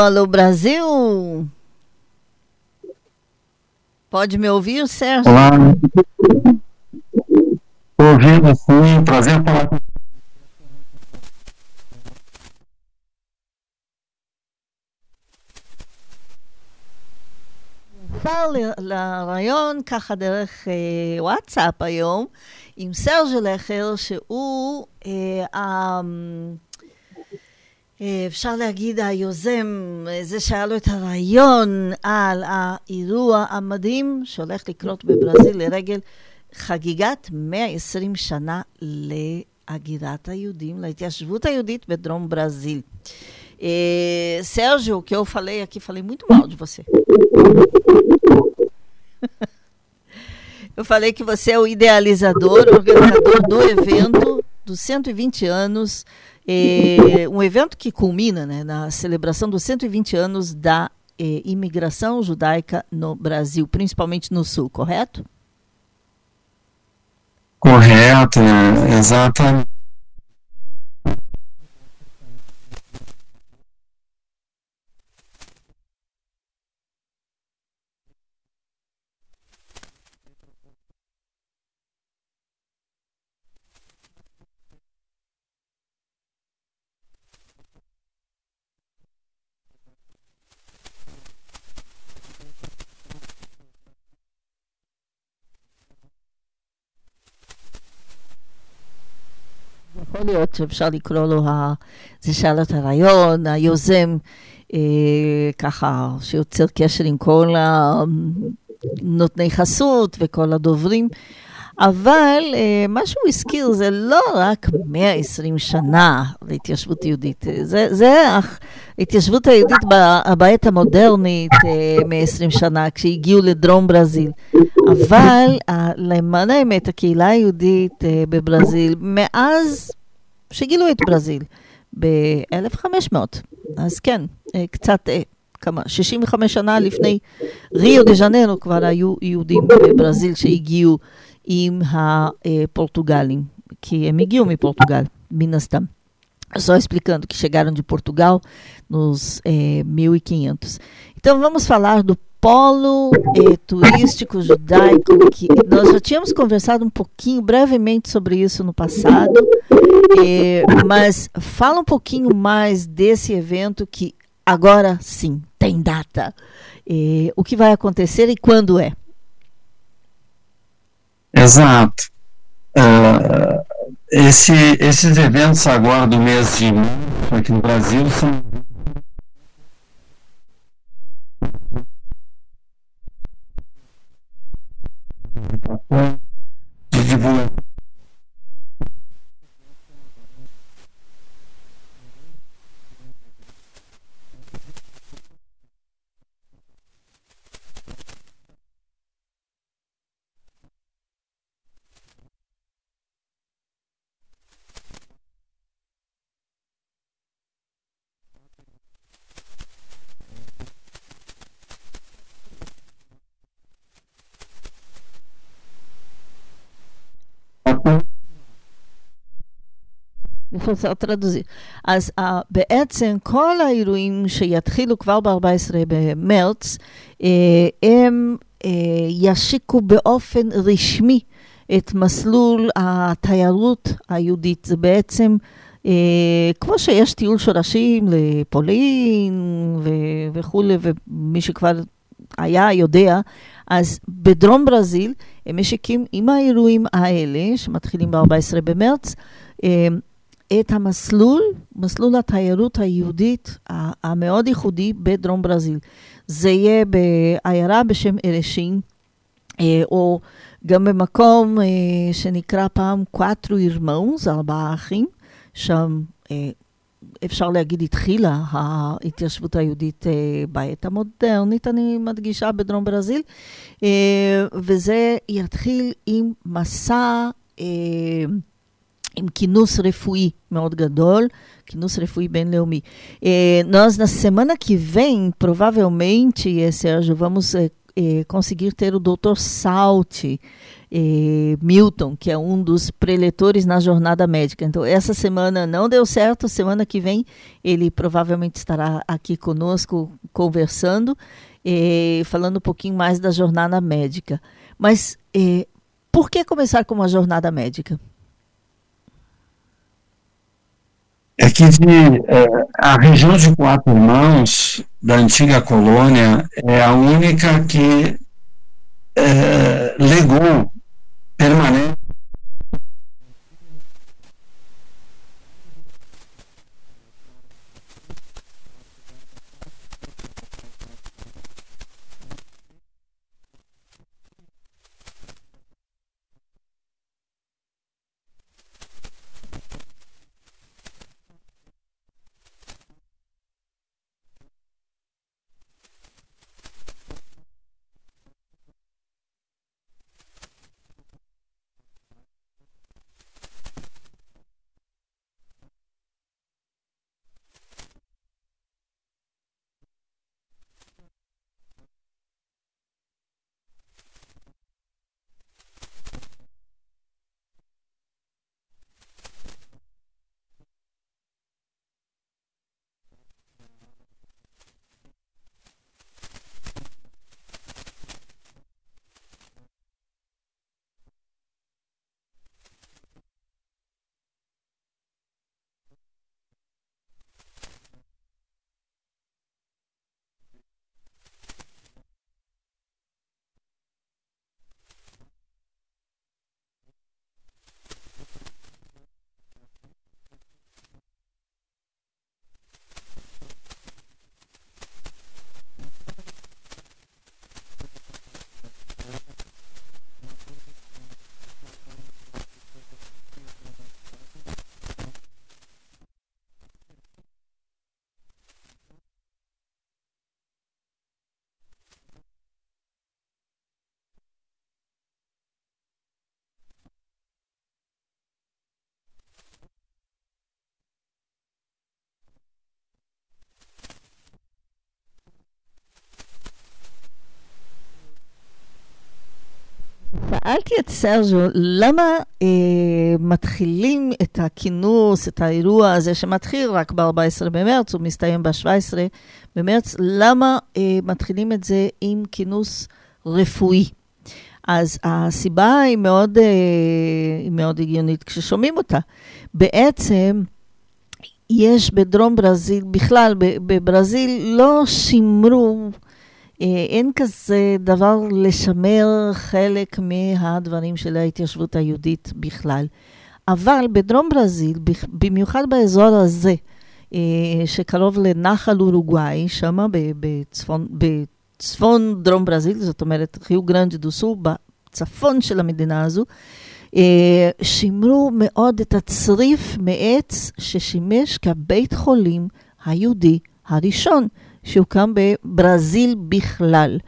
Alô, alô, Brasil? Pode me ouvir, Sérgio? Olá. Estou ouvindo sim, prazer falar com נפל לרעיון ככה דרך אה, וואטסאפ היום עם סרג'ה לכר, שהוא אה, ה- אה, אפשר להגיד היוזם, אה, זה שהיה לו את הרעיון על האירוע המדהים שהולך לקרות בברזיל לרגל חגיגת 120 שנה להגירת היהודים, להתיישבות היהודית בדרום ברזיל. Eh, Sérgio, o que eu falei aqui, falei muito mal de você. eu falei que você é o idealizador, organizador do evento dos 120 anos, eh, um evento que culmina né, na celebração dos 120 anos da eh, imigração judaica no Brasil, principalmente no Sul, correto? Correto, é, exatamente. יכול להיות שאפשר לקרוא לו, ה... זה את הרעיון, היוזם, אה, ככה, שיוצר קשר עם כל הנותני חסות וכל הדוברים. אבל אה, מה שהוא הזכיר זה לא רק 120 שנה להתיישבות יהודית, זה, זה ההתיישבות היהודית בעת המודרנית, אה, 120 שנה, כשהגיעו לדרום ברזיל. אבל אה, למען האמת, הקהילה היהודית אה, בברזיל, מאז שגילו את ברזיל, ב-1500, אז כן, אה, קצת, אה, כמה, 65 שנה לפני ריו דה ז'נרו כבר היו יהודים בברזיל שהגיעו עם הפורטוגלים, כי הם הגיעו מפורטוגל, מן הסתם. Só explicando que chegaram de Portugal nos eh, 1500. Então vamos falar do polo eh, turístico judaico, que nós já tínhamos conversado um pouquinho brevemente sobre isso no passado, eh, mas fala um pouquinho mais desse evento que agora sim, tem data. Eh, o que vai acontecer e quando é? Exato. Ah, esse, esses eventos agora do mês de março aqui no Brasil são du Djibout só traduzir. אז uh, בעצם כל האירועים שיתחילו כבר ב-14 במרץ, uh, הם uh, ישיקו באופן רשמי את מסלול התיירות היהודית. זה בעצם, uh, כמו שיש טיול שורשים לפולין ו- וכולי, ומי שכבר היה יודע, אז בדרום ברזיל הם משיקים עם האירועים האלה, שמתחילים ב-14 במרץ, uh, את המסלול, מסלול התיירות היהודית המאוד ייחודי בדרום ברזיל. זה יהיה בעיירה בשם ארשין, אה, או גם במקום אה, שנקרא פעם קואטרו ירמאו, זה ארבעה אחים, שם אה, אפשר להגיד התחילה ההתיישבות היהודית בעת המודרנית, אני מדגישה, בדרום ברזיל, וזה יתחיל עם מסע... עם כינוס refui מאוד גדול, כינus refui bem-leumi. Eh, nós, na semana que vem, provavelmente, eh, Sérgio, vamos eh, eh, conseguir ter o Dr. Salt eh, Milton, que é um dos preletores na jornada médica. Então, essa semana não deu certo, semana que vem ele provavelmente estará aqui conosco conversando, eh, falando um pouquinho mais da jornada médica. Mas eh, por que começar com uma jornada médica? É que de, é, a região de Quatro Irmãos, da antiga colônia, é a única que é, legou permanente שאלתי את סרג'ו, למה אה, מתחילים את הכינוס, את האירוע הזה שמתחיל רק ב-14 במרץ, הוא מסתיים ב-17 במרץ, למה אה, מתחילים את זה עם כינוס רפואי? אז הסיבה היא מאוד, אה, היא מאוד הגיונית כששומעים אותה. בעצם, יש בדרום ברזיל, בכלל, בברזיל לא שימרו, אין כזה דבר לשמר חלק מהדברים של ההתיישבות היהודית בכלל. אבל בדרום ברזיל, במיוחד באזור הזה, אה, שקרוב לנחל אורוגוואי, שם בצפון, בצפון דרום ברזיל, זאת אומרת, חיו גרנג' דו סור, בצפון של המדינה הזו, אה, שימרו מאוד את הצריף מעץ ששימש כבית חולים היהודי הראשון שהוקם בברזיל בכלל.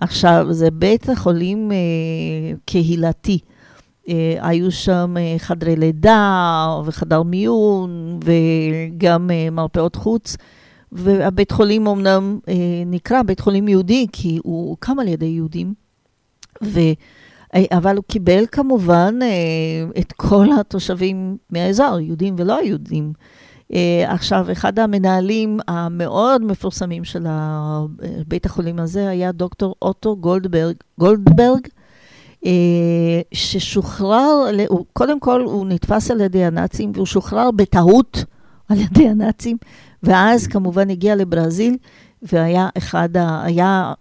עכשיו, זה בית החולים אה, קהילתי. אה, היו שם אה, חדרי לידה וחדר מיון וגם אה, מרפאות חוץ. והבית חולים אמנם אה, נקרא בית חולים יהודי, כי הוא הוקם על ידי יהודים. ו... אה, אבל הוא קיבל כמובן אה, את כל התושבים מהאזור, יהודים ולא יהודים. אה, עכשיו, אחד המנהלים המאוד מפורסמים של ה- בית החולים הזה היה דוקטור אוטו גולדברג, גולדברג אה, ששוחרר, הוא- קודם כל הוא נתפס על ידי הנאצים והוא שוחרר בטעות על ידי הנאצים, ואז כמובן הגיע לברזיל והיה אחד, ה, היה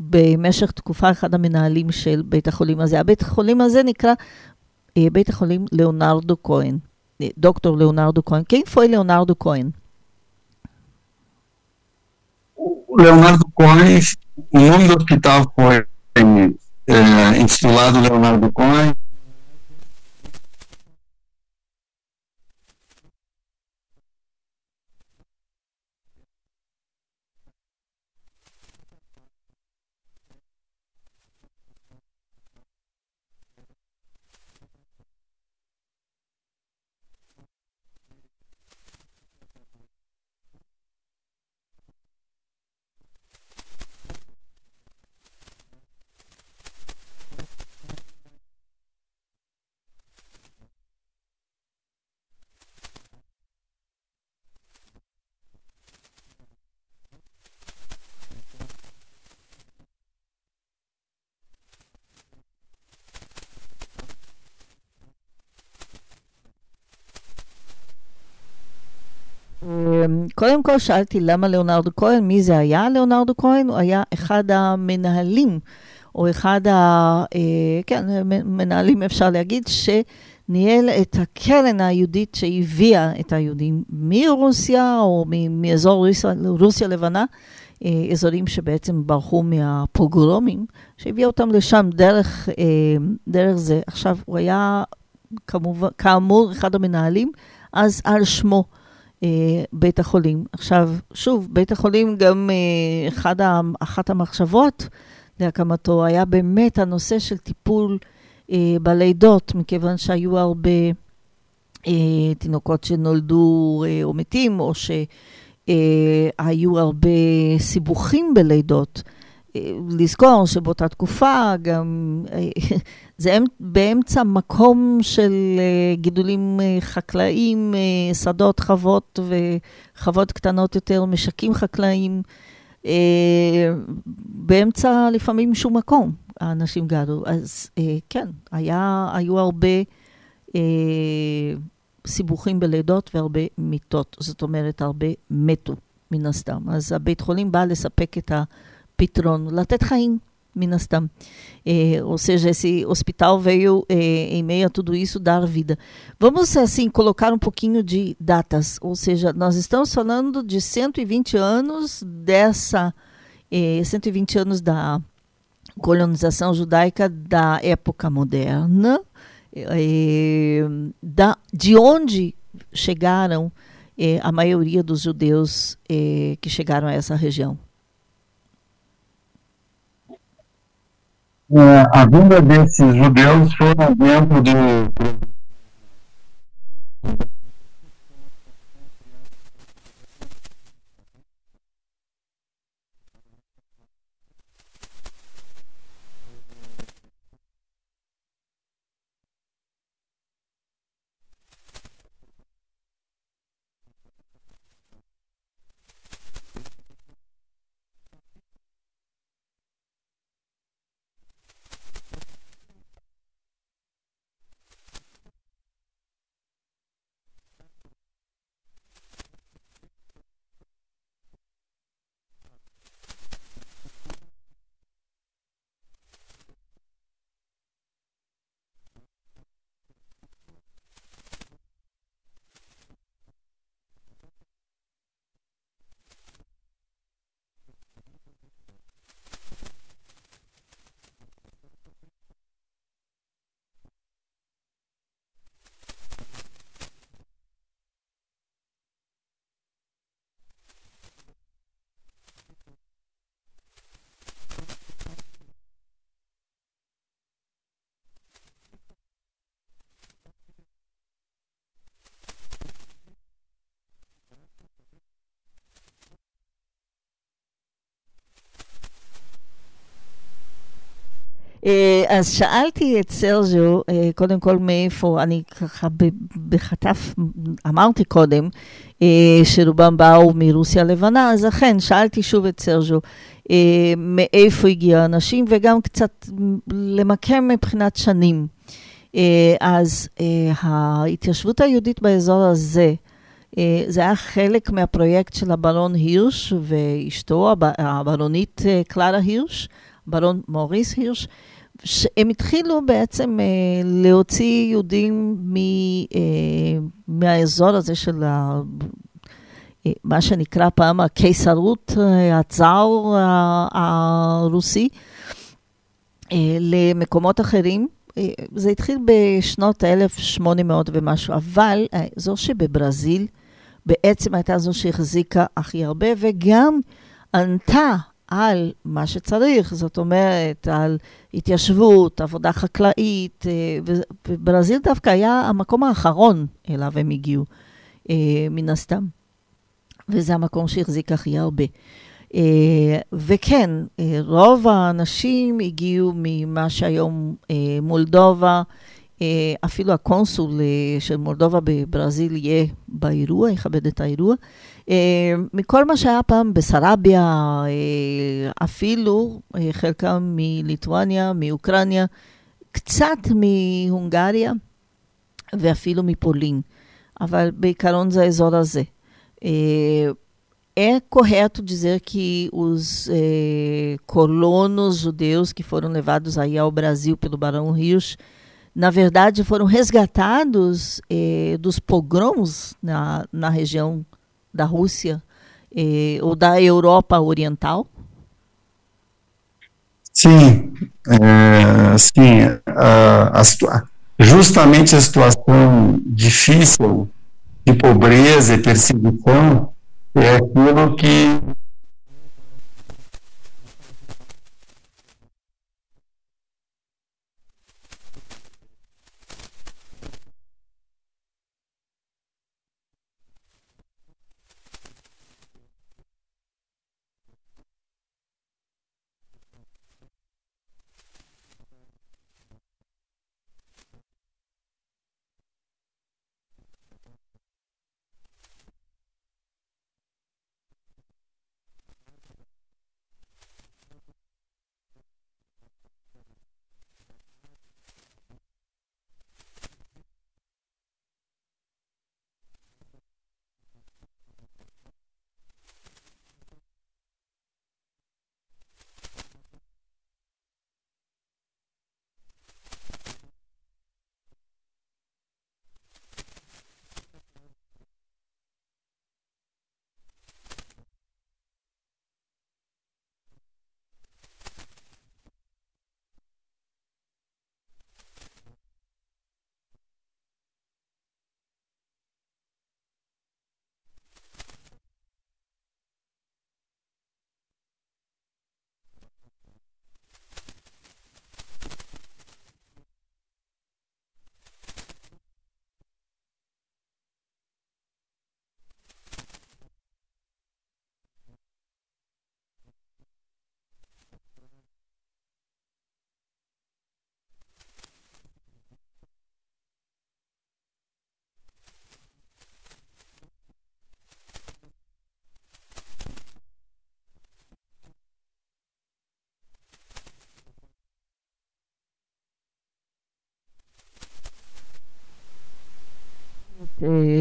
במשך תקופה אחד המנהלים של בית החולים הזה. הבית החולים הזה נקרא אה, בית החולים ליאונרדו כהן, Dr. Leonardo Cohen. Quem foi Leonardo Cohen? O Leonardo Cohen, o nome do hospital foi é, intitulado Leonardo Cohen, קודם כל שאלתי למה ליאונרדו כהן, מי זה היה ליאונרדו כהן? הוא היה אחד המנהלים, או אחד ה... אה, כן, מנהלים אפשר להגיד, שניהל את הקרן היהודית שהביאה את היהודים מרוסיה, או מאזור רוסיה, רוסיה לבנה, אה, אזורים שבעצם ברחו מהפוגרומים, שהביאה אותם לשם דרך, אה, דרך זה. עכשיו, הוא היה כמובן, כאמור אחד המנהלים, אז על שמו. אה, בית החולים. עכשיו, שוב, בית החולים גם אה, אחד אחת המחשבות להקמתו היה באמת הנושא של טיפול אה, בלידות, מכיוון שהיו הרבה תינוקות שנולדו או מתים, או שהיו הרבה סיבוכים בלידות. לזכור שבאותה תקופה גם אה, זה אמ- באמצע מקום של אה, גידולים אה, חקלאיים, שדות, חוות וחוות קטנות יותר, משקים חקלאיים. באמצע לפעמים שום מקום האנשים גרו. אז כן, היה, היו הרבה סיבוכים בלידות והרבה מיטות. זאת אומרת, הרבה מתו, מן הסתם. אז הבית חולים bá לספק את הפתרון, לתת חיים. min הסתם. Eh, ou seja, esse hospital veio eh, em meio a tudo isso dar vida. Vamos, assim, colocar um pouquinho de datas. Ou seja, nós estamos falando de 120 anos dessa... Eh, 120 anos da colonização judaica da época moderna, eh, da, de onde chegaram eh, a maioria dos judeus eh, que chegaram a essa região. A vinda desses judeus foi dentro do. אז שאלתי את סרג'ו, אה, קודם כל מאיפה, אני ככה בחטף, אמרתי קודם, אה, שרובם באו מרוסיה הלבנה, אז אכן, שאלתי שוב את סרג'ו, אה, מאיפה הגיעו האנשים, וגם קצת למקם מבחינת שנים. אז ההתיישבות היהודית באזור הזה, זה היה חלק מהפרויקט של הברון הירש ואשתו, הב- הברונית קלרה הירש, ברון מוריס הירש, שהם התחילו בעצם אה, להוציא יהודים מ, אה, מהאזור הזה של ה, אה, מה שנקרא פעם הקיסרות, אה, הצאר הרוסי, אה, למקומות אחרים. אה, זה התחיל בשנות 1800 ומשהו, אבל האזור שבברזיל בעצם הייתה זו שהחזיקה הכי הרבה, וגם ענתה על מה שצריך, זאת אומרת, על התיישבות, עבודה חקלאית, אה, וברזיל דווקא היה המקום האחרון אליו הם הגיעו, אה, מן הסתם. וזה המקום שהחזיק הכי הרבה. אה, וכן, רוב האנשים הגיעו ממה שהיום מולדובה, אפילו הקונסול של מולדובה בברזיל יהיה באירוע, יכבד את האירוע. אה, מכל מה שהיה פעם בסרביה, אה, אפילו אה, חלקם מליטואניה, מאוקראינה, קצת מהונגריה ואפילו מפולין, אבל בעיקרון זה האזור הזה. Eh, é correto dizer que os eh, colonos judeus que foram levados aí ao Brasil pelo Barão Rios, na verdade, foram resgatados eh, dos pogroms na, na região da Rússia eh, ou da Europa Oriental? Sim, é, sim, a, a justamente a situação difícil de pobreza e perseguição é aquilo que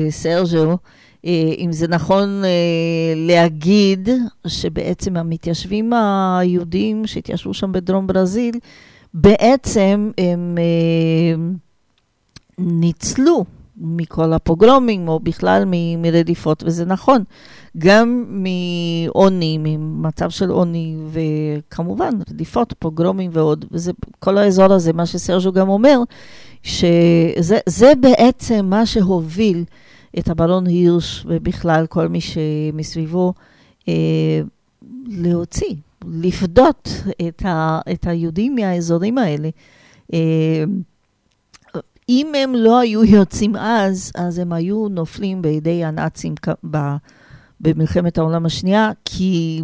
סרג'ו, אה, אם זה נכון אה, להגיד שבעצם המתיישבים היהודים שהתיישבו שם בדרום ברזיל, בעצם הם אה, ניצלו מכל הפוגרומים, או בכלל מ- מרדיפות, וזה נכון, גם מעוני, ממצב של עוני, וכמובן, רדיפות, פוגרומים ועוד, וזה, כל האזור הזה, מה שסרג'ו גם אומר, שזה זה בעצם מה שהוביל את הברון הירש, ובכלל כל מי שמסביבו, אה, להוציא, לפדות את, ה, את היהודים מהאזורים האלה. אה, אם הם לא היו יוצאים אז, אז הם היו נופלים בידי הנאצים ב- במלחמת העולם השנייה, כי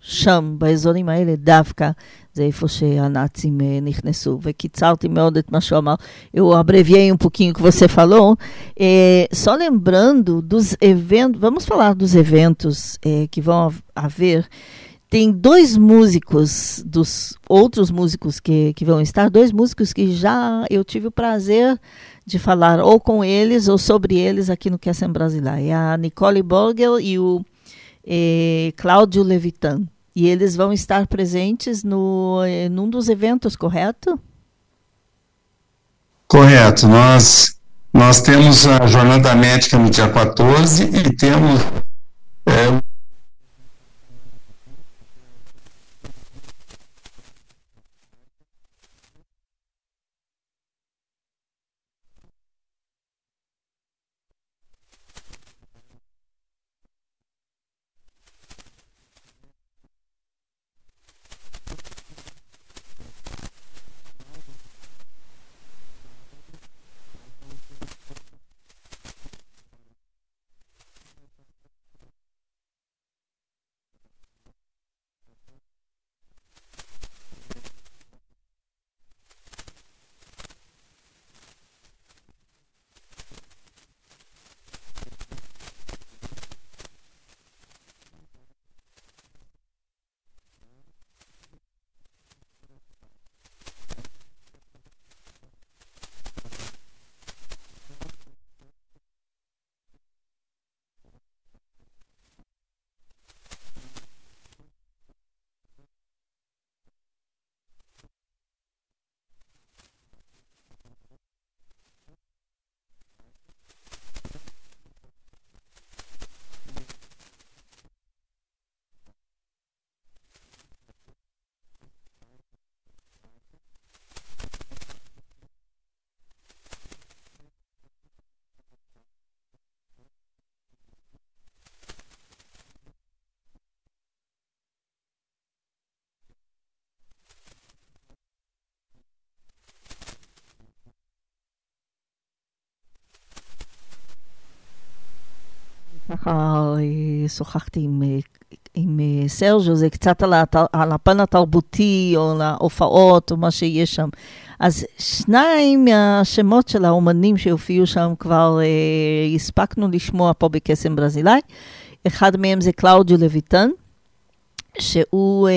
שם, באזורים האלה דווקא, זה איפה שהנאצים אה, נכנסו. וקיצרתי מאוד את מה שהוא אמר. Eu abreviei um pouquinho o que você falou. É, só lembrando dos eventos, vamos falar dos eventos é, que vão hav- haver. Tem dois músicos, dos outros músicos que, que vão estar, dois músicos que já eu tive o prazer de falar ou com eles ou sobre eles aqui no Querem Brasileira. É a Nicole Borgel e o eh, Cláudio Levitan. E eles vão estar presentes no, eh, num dos eventos, correto? Correto. Nós, nós temos a Jornada Médica no dia 14 e temos é, שוחחתי עם, אה, עם אה, סרג'ו, זה קצת על, הת... על הפן התרבותי, או על ההופעות, או מה שיש שם. אז שניים מהשמות של האומנים שהופיעו שם כבר אה, הספקנו לשמוע פה בקסם ברזילאי. אחד מהם זה קלאודיו לויטן, שהוא אה,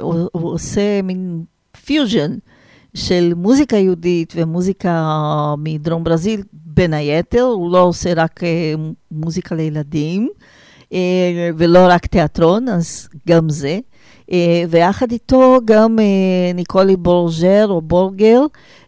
הוא, הוא עושה מין פיוז'ן של מוזיקה יהודית ומוזיקה מדרום ברזיל, בין היתר, הוא לא עושה רק אה, מוזיקה לילדים, אה, ולא רק תיאטרון, אז גם זה. אה, ויחד איתו גם אה, ניקולי בורג'ר או בורגר,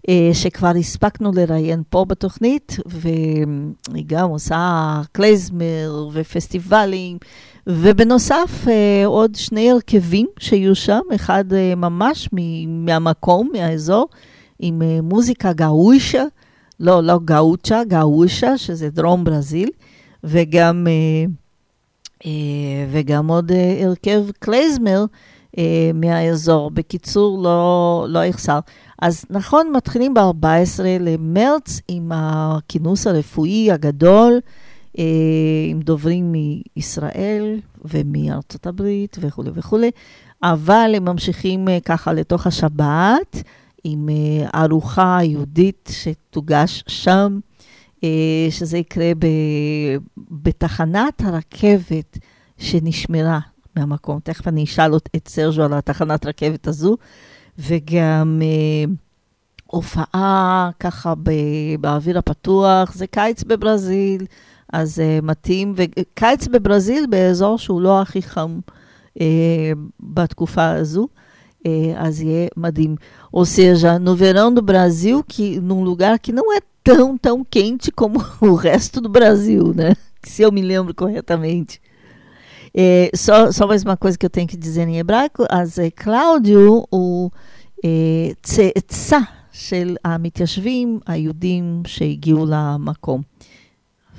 אה, שכבר הספקנו לראיין פה בתוכנית, והיא גם עושה קלייזמר ופסטיבלים, ובנוסף אה, עוד שני הרכבים שיהיו שם, אחד אה, ממש מהמקום, מהאזור, עם אה, מוזיקה גאושה, לא, לא גאוצ'ה, גאושה, שזה דרום ברזיל, וגם, אה, אה, וגם עוד אה, הרכב קלייזמר אה, מהאזור. בקיצור, לא, לא יחסר. אז נכון, מתחילים ב-14 למרץ עם הכינוס הרפואי הגדול, אה, עם דוברים מישראל ומארצות הברית וכולי וכולי, אבל הם ממשיכים אה, ככה לתוך השבת. עם אה, ארוחה יהודית שתוגש שם, אה, שזה יקרה ב, בתחנת הרכבת שנשמרה מהמקום. תכף אני אשאל את סרג'ו על התחנת רכבת הזו, וגם אה, הופעה ככה ב, באוויר הפתוח, זה קיץ בברזיל, אז אה, מתאים, וקיץ בברזיל באזור שהוא לא הכי חם אה, בתקוfa azul. É, as é madrim. Ou seja, no verão do Brasil, que num lugar que não é tão, tão quente como o resto do Brasil, né? Se eu me lembro corretamente. É, só, só mais uma coisa que eu tenho que dizer em hebraico, אז אה, קלאודיו הוא אה, צאצא של המתיישבים היהודים שהגיעו למקום.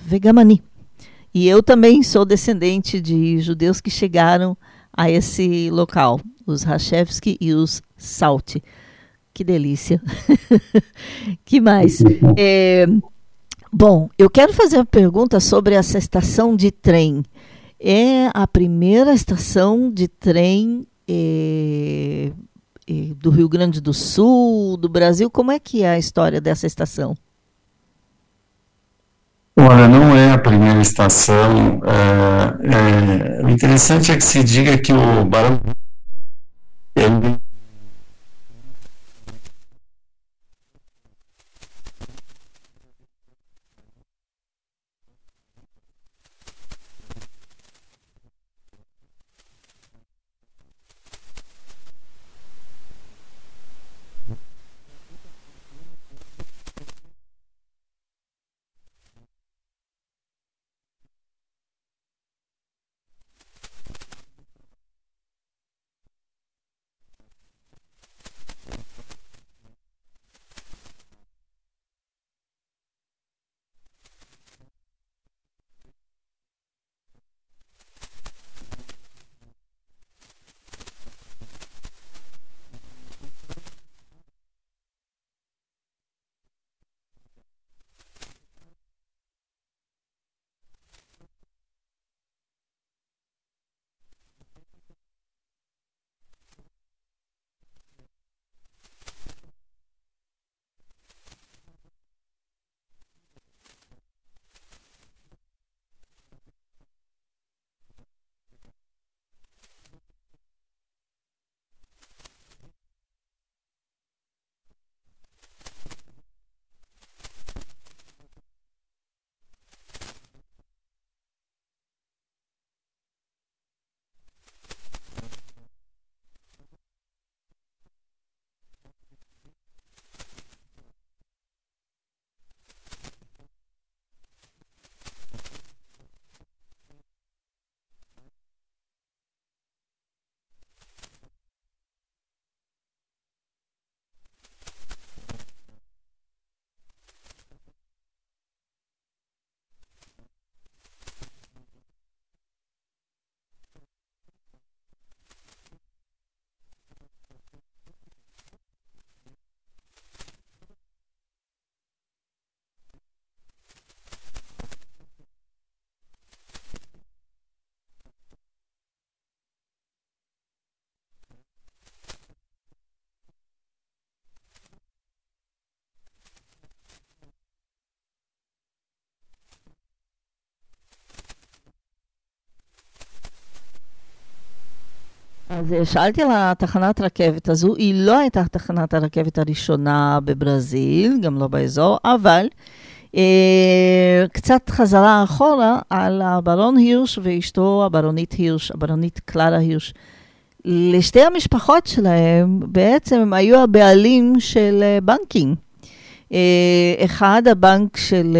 וגם אני. E eu também sou descendente de judeus que chegaram a esse local, os Rachevski e os Salti. Que delícia. que mais? É, bom, eu quero fazer uma pergunta sobre essa estação de trem. é a primeira estação de trem eh, eh, do Rio Grande do Sul, do Brasil. Como é que é a história dessa estação? Olha, não é a primeira estação. é, é, o interessante é que se diga que o Barão ele אז אה, שאלתי על התחנת רכבת הזו, היא לא הייתה תחנת הרכבת הראשונה בברזיל, גם לא באזור, אבל אה, קצת חזרה אחורה על הברון הירש ואשתו הברונית הירש, הברונית קלרה הירש. לשתי המשפחות שלהם, בעצם הם היו הבעלים של אה, בנקים. אה, אחד הבנק של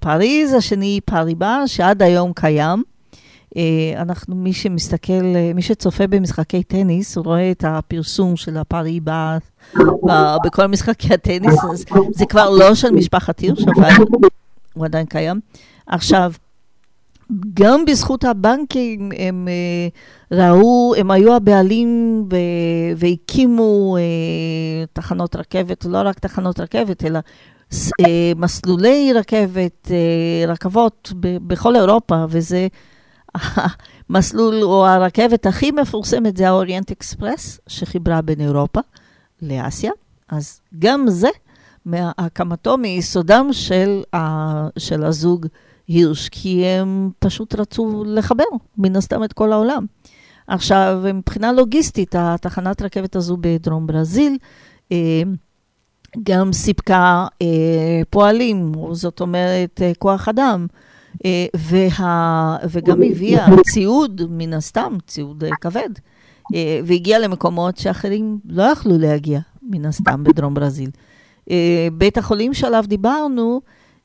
פריז, השני פריבה, שעד היום קיים. אה, אנחנו, מי שמסתכל, אה, מי שצופה במשחקי טניס, הוא רואה את הפרסום של הפריבה ב- בכל משחקי הטניס, אז זה כבר לא של משפחת הירש, אבל הוא עדיין קיים. עכשיו, גם בזכות הבנקים הם אה, ראו, הם היו הבעלים והקימו תחנות רכבת, לא רק תחנות רכבת, אלא מסלולי רכבת, רכבות בכל אירופה, וזה המסלול או הרכבת הכי מפורסמת זה האוריינט אקספרס, שחיברה בין אירופה לאסיה. אז גם זה מהקמתו, מיסודם של, ה, של הזוג הירש, כי הם פשוט רצו לחבר, מן הסתם, את כל העולם. עכשיו, מבחינה לוגיסטית, התחנת רכבת הזו בדרום ברזיל, אה, גם סיפקה אה, פועלים, זאת אומרת, אה, כוח אדם, וה, וגם הביאה ציוד, מן הסתם, ציוד אה, כבד, אה, והגיעה למקומות שאחרים לא יכלו להגיע, מן הסתם, בדרום ברזיל. אה, בית החולים שעליו דיברנו,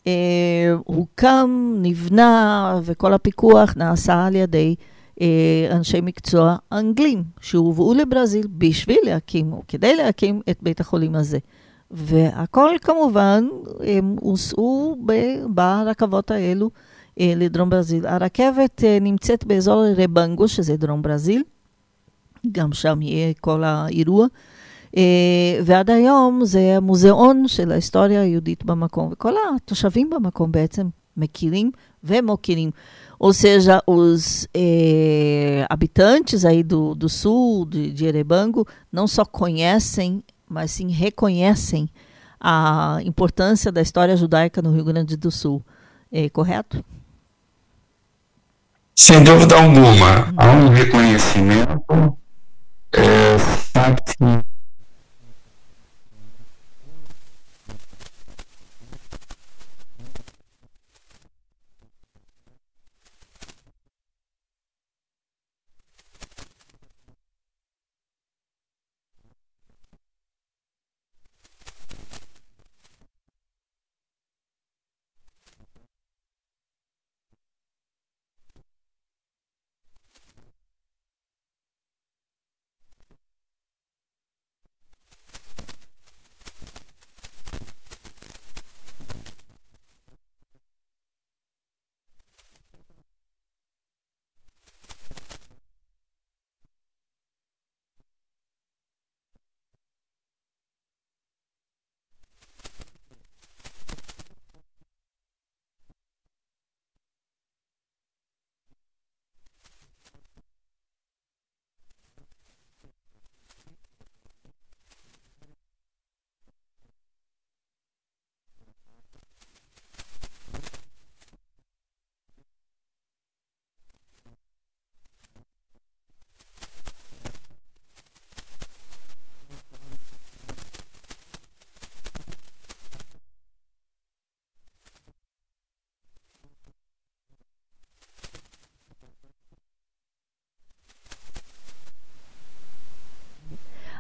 אה, הוקם, נבנה, וכל הפיקוח נעשה על ידי אה, אנשי מקצוע אנגלים, שהובאו לברזיל בשביל להקים, או כדי להקים את בית החולים הזה. והכל כמובן, הם הוסעו ברכבות האלו אה, לדרום ברזיל. הרכבת אה, נמצאת באזור רבנגו, שזה דרום ברזיל, גם שם יהיה כל האירוע. אה, ועד היום זה המוזיאון של ההיסטוריה היהודית במקום, וכל התושבים במקום בעצם מכירים ומוקירים. Ou seja, os eh, habitantes aí do, do sul, de, de Erebango, não só conhecem, mas sim reconhecem a importância da história judaica no Rio Grande do Sul. É correto? Sem dúvida alguma, há um reconhecimento, é, sabe-se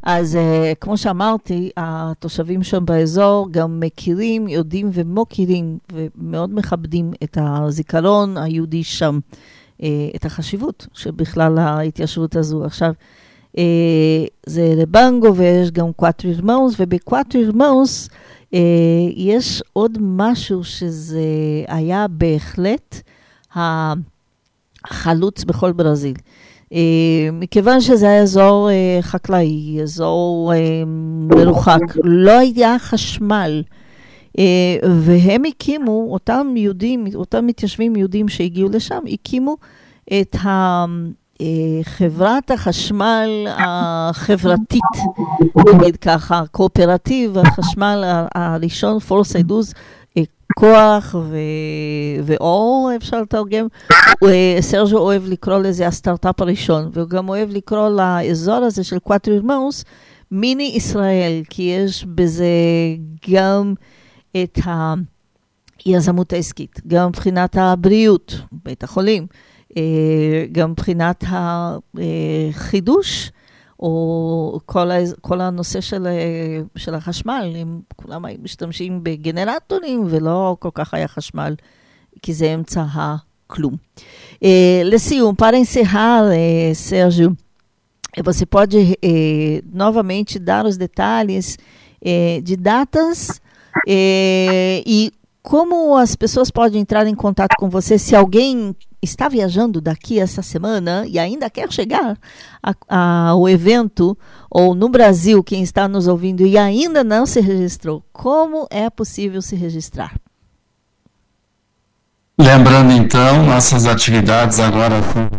אז אה, כמו שאמרתי, התושבים שם באזור גם מכירים, יודעים ומוקירים ומאוד מכבדים את הזיכרון היהודי שם, אה, את החשיבות שבכלל ההתיישבות הזו. עכשיו, אה, זה לבנגו ויש גם קואטר אירמאוס, ובקואטר אירמאוס אה, יש עוד משהו שזה היה בהחלט החלוץ בכל ברזיל. אה, מכיוון שזה היה אזור אה, חקלאי, אזור אה, מרוחק, לא היה חשמל. והם הקימו, אותם יהודים, אותם מתיישבים יהודים שהגיעו לשם, הקימו את חברת החשמל החברתית, נגיד ככה, קואופרטיב החשמל הראשון, Força e Luz, אה, כוח ו... ואור, אפשר לתרגם. אה, סרג'ו אוהב לקרוא לזה הסטארט-אפ הראשון, והוא גם אוהב לקרוא לאזור הזה של קואטר מאוס מיני ישראל, כי יש בזה גם את היזמות העסקית, גם מבחינת הבריאות, בית החולים. אה, גם מבחינת החידוש, או כל, ה- כל הנושא של, אה, של החשמל, אם כולם היו משתמשים בגנרטורים ולא כל כך היה חשמל, כי זה אמצע הכלום. Eh, lesium, para encerrar, eh, Sérgio, eh, você pode eh, novamente dar os detalhes eh, de datas eh, e como as pessoas podem entrar em contato com você se alguém está viajando daqui essa semana e ainda quer chegar ao evento, ou no Brasil, quem está nos ouvindo e ainda não se registrou, como é possível se registrar? Lembrando então, nossas atividades agora são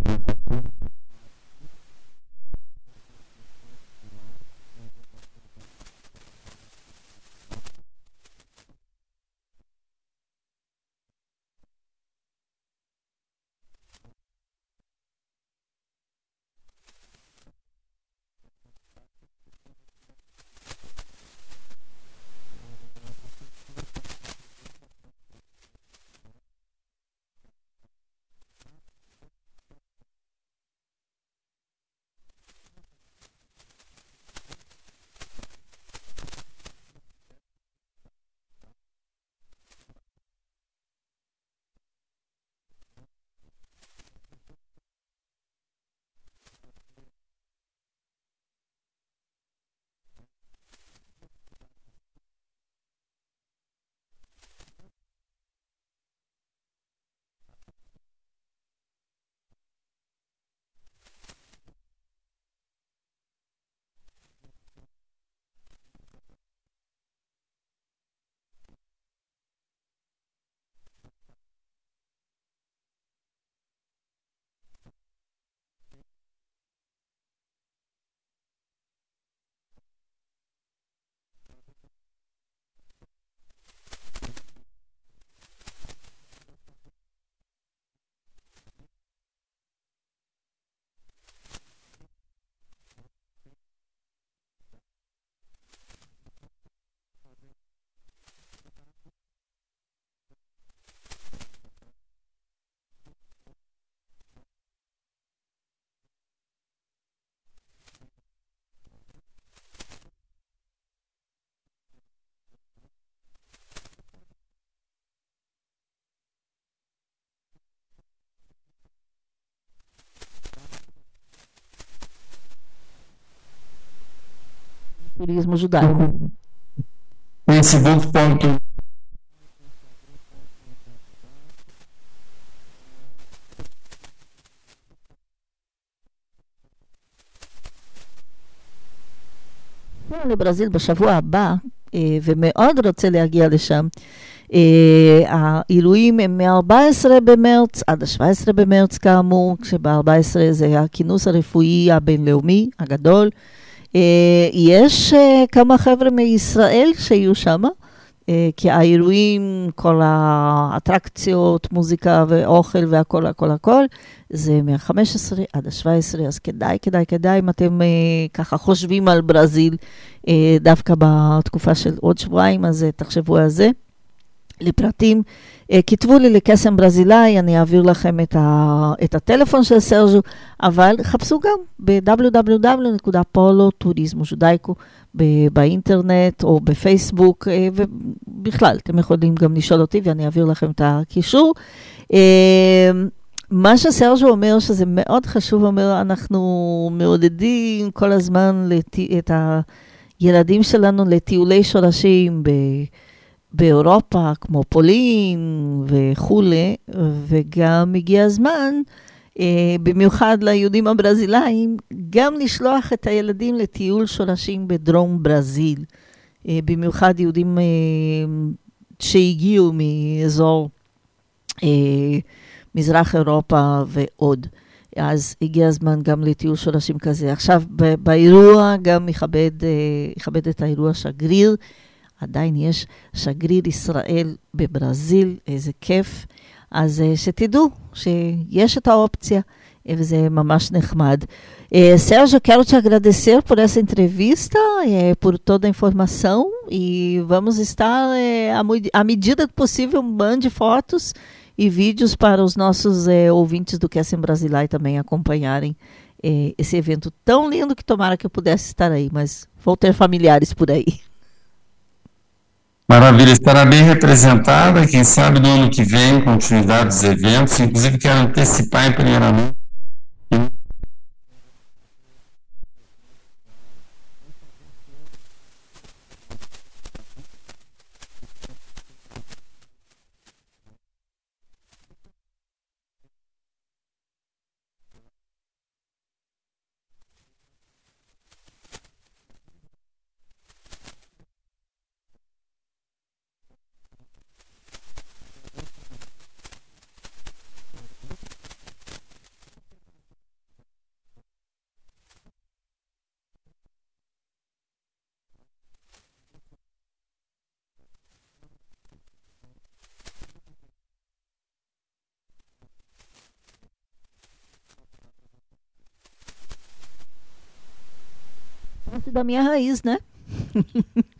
Turismo judaico. Facebook.com לברזיל בשבוע הבא, ומאוד רוצה להגיע לשם. אה, האירועים הם מ-14 במרץ עד ה-17 במרץ כאמור, כשב-14 זה הכינוס הרפואי הבינלאומי הגדול. אה, יש אה, כמה חבר'ה מישראל שיהיו שם, אה, כי האירועים, כל האטרקציות, מוזיקה ואוכל והכל, הכל, הכל, זה מה-15 עד ה-17, אז כדאי, כדאי, כדאי, אם אתם ככה חושבים על ברזיל, דווקא בתקופה של עוד שבועיים, אז תחשבו על זה. לפרטים, אה, כתבו לי לקסם ברזילאי, אני אעביר לכם את, ה, את הטלפון של סרג'ו, אבל חפשו גם ב-www.poloturismo באינטרנט או בפייסבוק, אה, ובכלל, אתם יכולים גם לשאול אותי ואני אעביר לכם את הקישור. אה, מה שסרג'ו אומר, שזה מאוד חשוב, אומר, אנחנו מעודדים כל הזמן לת... את הילדים שלנו לטיולי שורשים ב... באירופה, כמו פולין וכולי, וגם הגיע הזמן, אה, במיוחד ליהודים הברזילאים, גם לשלוח את הילדים לטיול שורשים בדרום ברזיל. אה, במיוחד יהודים אה, שהגיעו מאזור אה, מזרח אירופה ועוד. אז הגיע הזמן גם לטיול שורשים כזה. עכשיו, באירוע גם יכבד, אה, יכבד את האירוע שגריר. עדיין יש שגריר ישראל בברזיל, איזה כיף. אז אה, שתדעו שיש את האופציה, אה, וזה ממש נחמד. Eh, Sérgio, quero te agradecer por essa entrevista, eh, por toda a informação e vamos estar, eh, à, mu- à medida do possível, mande fotos e vídeos para os nossos eh, ouvintes do Kessen Brasilai também acompanharem eh, esse evento tão lindo que tomara que eu pudesse estar aí, mas vou ter familiares por aí. Maravilha, estará bem representada. Quem sabe no ano que vem, continuidade dos eventos. Inclusive, quero antecipar em primeira mão. Minha raiz, né?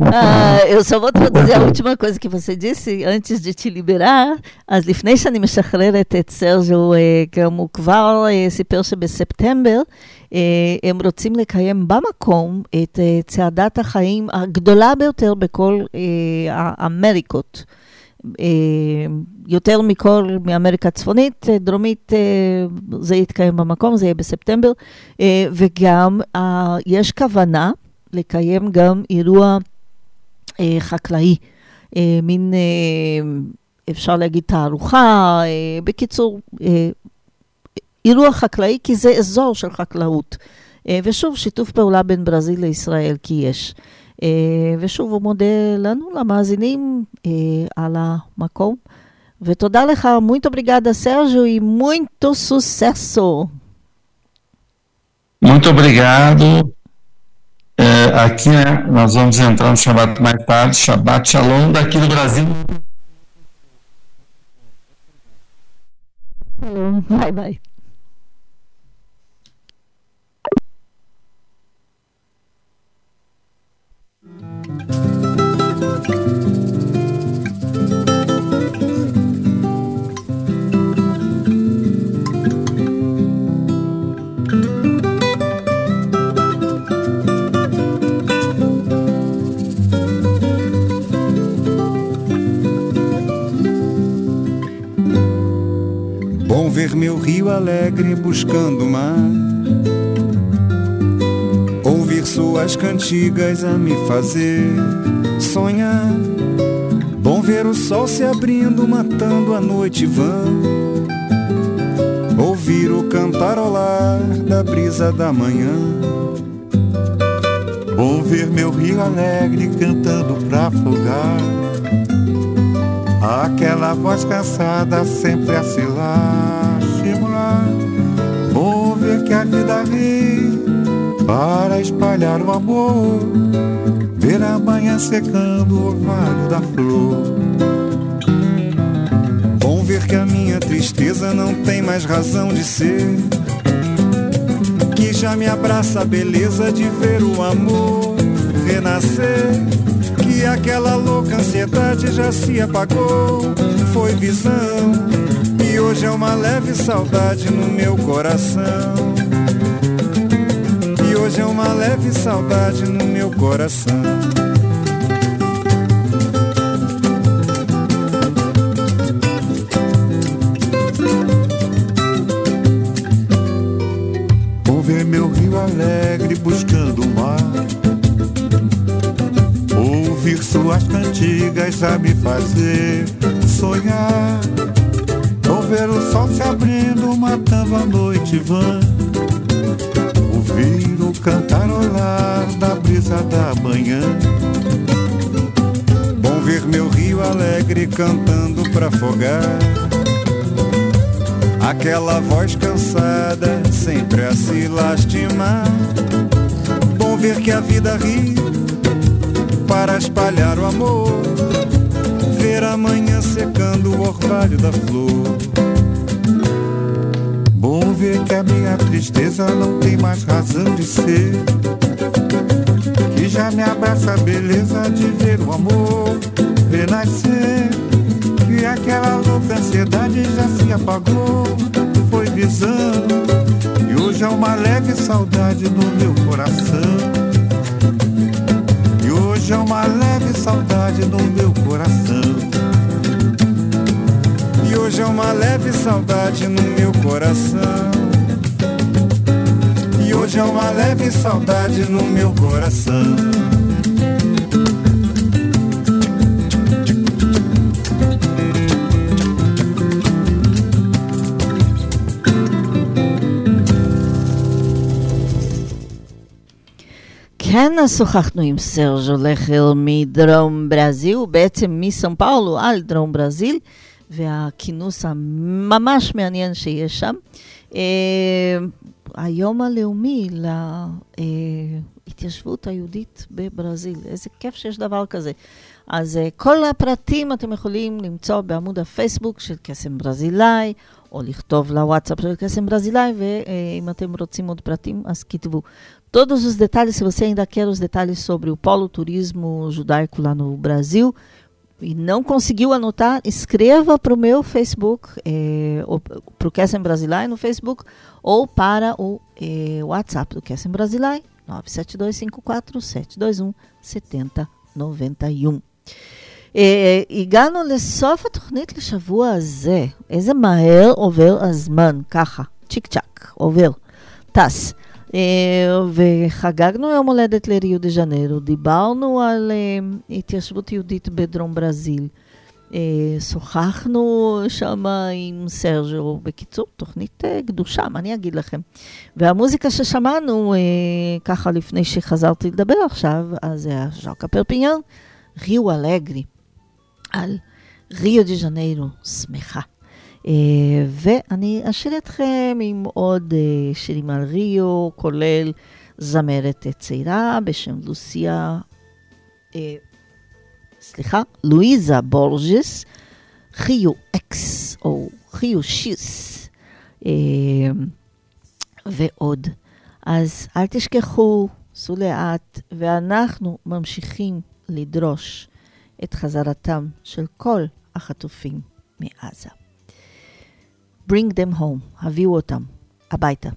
Ah, eu só vou traduzir a última coisa que você disse antes de te liberar. אז לפני שאני משחררת את סרג'ו, הוא כבר סיפר שבספטמבר הם רוצים לקיים במקום את צעדת החיים הגדולה ביותר בכל האמריקות. אה, יותר מכל מאמריקה הצפונית, אה, דרומית, אה, זה יתקיים במקום, זה יהיה בספטמבר, וגם יש כוונה לקיים גם אירוע חקלאי, מין, אפשר להגיד תערוכה, בקיצור, אירוע חקלאי, כי זה אזור של חקלאות. ושוב, שיתוף פעולה בין ברזיל לישראל, כי יש. אה, ושוב, הוא מודה לנו, למאזינים, אה, על המקום. ותודה לך, muito obrigada, Sérgio, e muito sucesso! Muito obrigado. É, aqui, né, nós vamos entrar no Shabbat mais tarde, Shabbat Shalom, daqui do Brasil. Bye, bye. Ver meu rio alegre buscando mar. Ouvir suas cantigas a me fazer sonhar. Bom ver o sol se abrindo, matando a noite vã. Ouvir o cantarolar da brisa da manhã. Bom ver meu rio alegre cantando pra afogar. Aquela voz cansada sempre a se lastimar. Bom ver que a vida ri para espalhar o amor. Ver a manhã secando o orvalho da flor. Bom ver que a minha tristeza não tem mais razão de ser. Que já me abraça a beleza de ver o amor renascer. Que aquela louca ansiedade já se apagou. Foi visão. Hoje é uma leve saudade no meu coração. E hoje é uma leve saudade no meu coração. Vou ver meu rio alegre buscando o mar. Ouvir suas cantigas a me fazer sonhar. Ver o sol se abrindo, matando a noite vã. Ouvir o cantarolar da brisa da manhã. Bom ver meu rio alegre cantando pra afogar. Aquela voz cansada, sempre a se lastimar. Bom ver que a vida ri para espalhar o amor. Ver a manhã secando o orvalho da flor. Bom ver que a minha tristeza não tem mais razão de ser. Que já me abraça a beleza de ver o amor renascer. Que aquela louca ansiedade já se apagou. Foi visão. E hoje é uma leve saudade no meu coração. E hoje é uma leve saudade no meu coração. E hoje é uma leve saudade no meu coração. E hoje é uma leve saudade no meu coração. כן, אז שוחחנו עם סרג'ו לכר מדרום ברזיל, בעצם מסאו פאולו על דרום ברזיל, והכינוס הממש מעניין שיש שם. אה, היום הלאומי להתיישבות היהודית בברזיל, איזה כיף שיש דבר כזה. אז אה, כל הפרטים אתם יכולים למצוא בעמוד הפייסבוק של קסם ברזילאי, או לכתוב לוואטסאפ של קסם ברזילאי, ואם אתם רוצים עוד פרטים, אז כתבו. Todos os detalhes, se você ainda quer os detalhes sobre o polo turismo judaico lá no Brasil e não conseguiu anotar, escreva para o meu Facebook, é, para o Kessem Brasilai no Facebook, ou para o é, WhatsApp do Kessem Brasilai, 97254-721-7091. אה, הגענו לסוף התוכנית לשבוע הזה. איזה מהר עובר הזמן, ככה, צ'יק צ'אק, עובר, טס. אה, וחגגנו יום הולדת לריו דה ז'נרו, דיברנו על אה, התיישבות יהודית בדרום ברזיל, אה, שוחחנו שם עם סרג'ו, בקיצור, תוכנית גדושה, מה אני אגיד לכם? והמוזיקה ששמענו, ככה לפני שחזרתי לדבר עכשיו, אז זה היה ז'אקה פרפיניאן, ריו אלגרי, על ריו דה ז'נרו, שמחה. Uh, ואני אשאיר אתכם עם עוד uh, שירים על ריו, כולל זמרת צעירה בשם לוסיה, uh, סליחה, לואיזה בורג'ס, חיו אקס או חיו שיס, ועוד. אז אל תשכחו, סעו לאט, ואנחנו ממשיכים לדרוש את חזרתם של כל החטופים מעזה. Bring them home, הביאו אותם הביתה.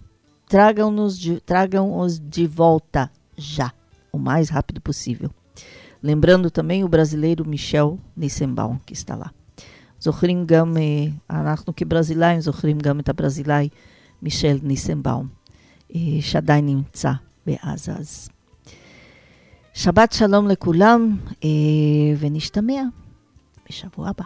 Tragam-nos de, tragam-os de volta já, o mais rápido possível. Lembrando também o brasileiro Michel Nissenbaum, que está lá. זוכרים גם, אנחנו כברזילאים זוכרים גם את הברזילאי מישל ניסנבאום, שעדיין נמצא בעזה. אז שבת שלום לכולם, אה, ונשתמע בשבוע הבא.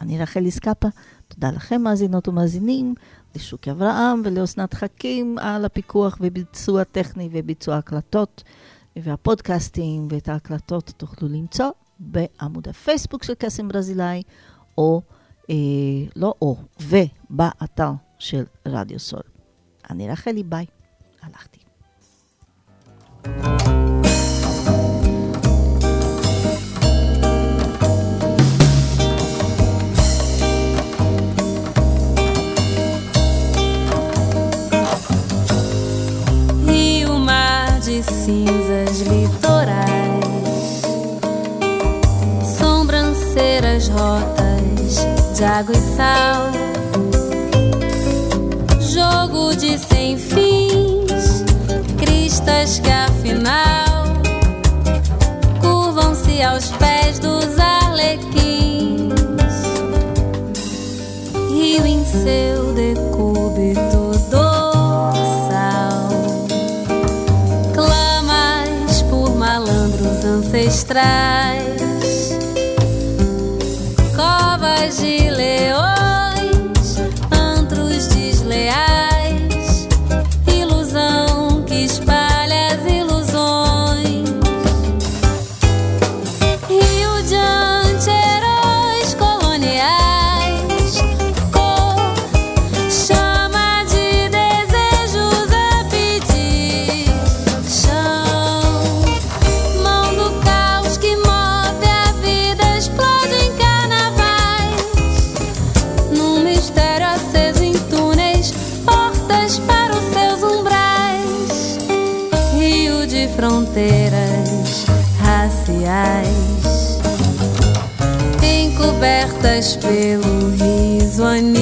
אני רחל איסקפה, תודה לכם מאזינות ומאזינים, לשוקי אברהם ולאסנת חכים על הפיקוח וביצוע טכני וביצוע הקלטות והפודקאסטים ואת ההקלטות תוכלו למצוא בעמוד הפייסבוק של קסם ברזילאי, או, אה, לא או, ובאתר של רדיו סול. אני רחלי, ביי. הלכתי. Rio, cinzas litorais, sobranceiras rotas de água e sal, jogo de sem fins, cristas que afinal curvam-se aos pés dos arlequins. Rio em seu decúbito mostrar. pelo riso anímico.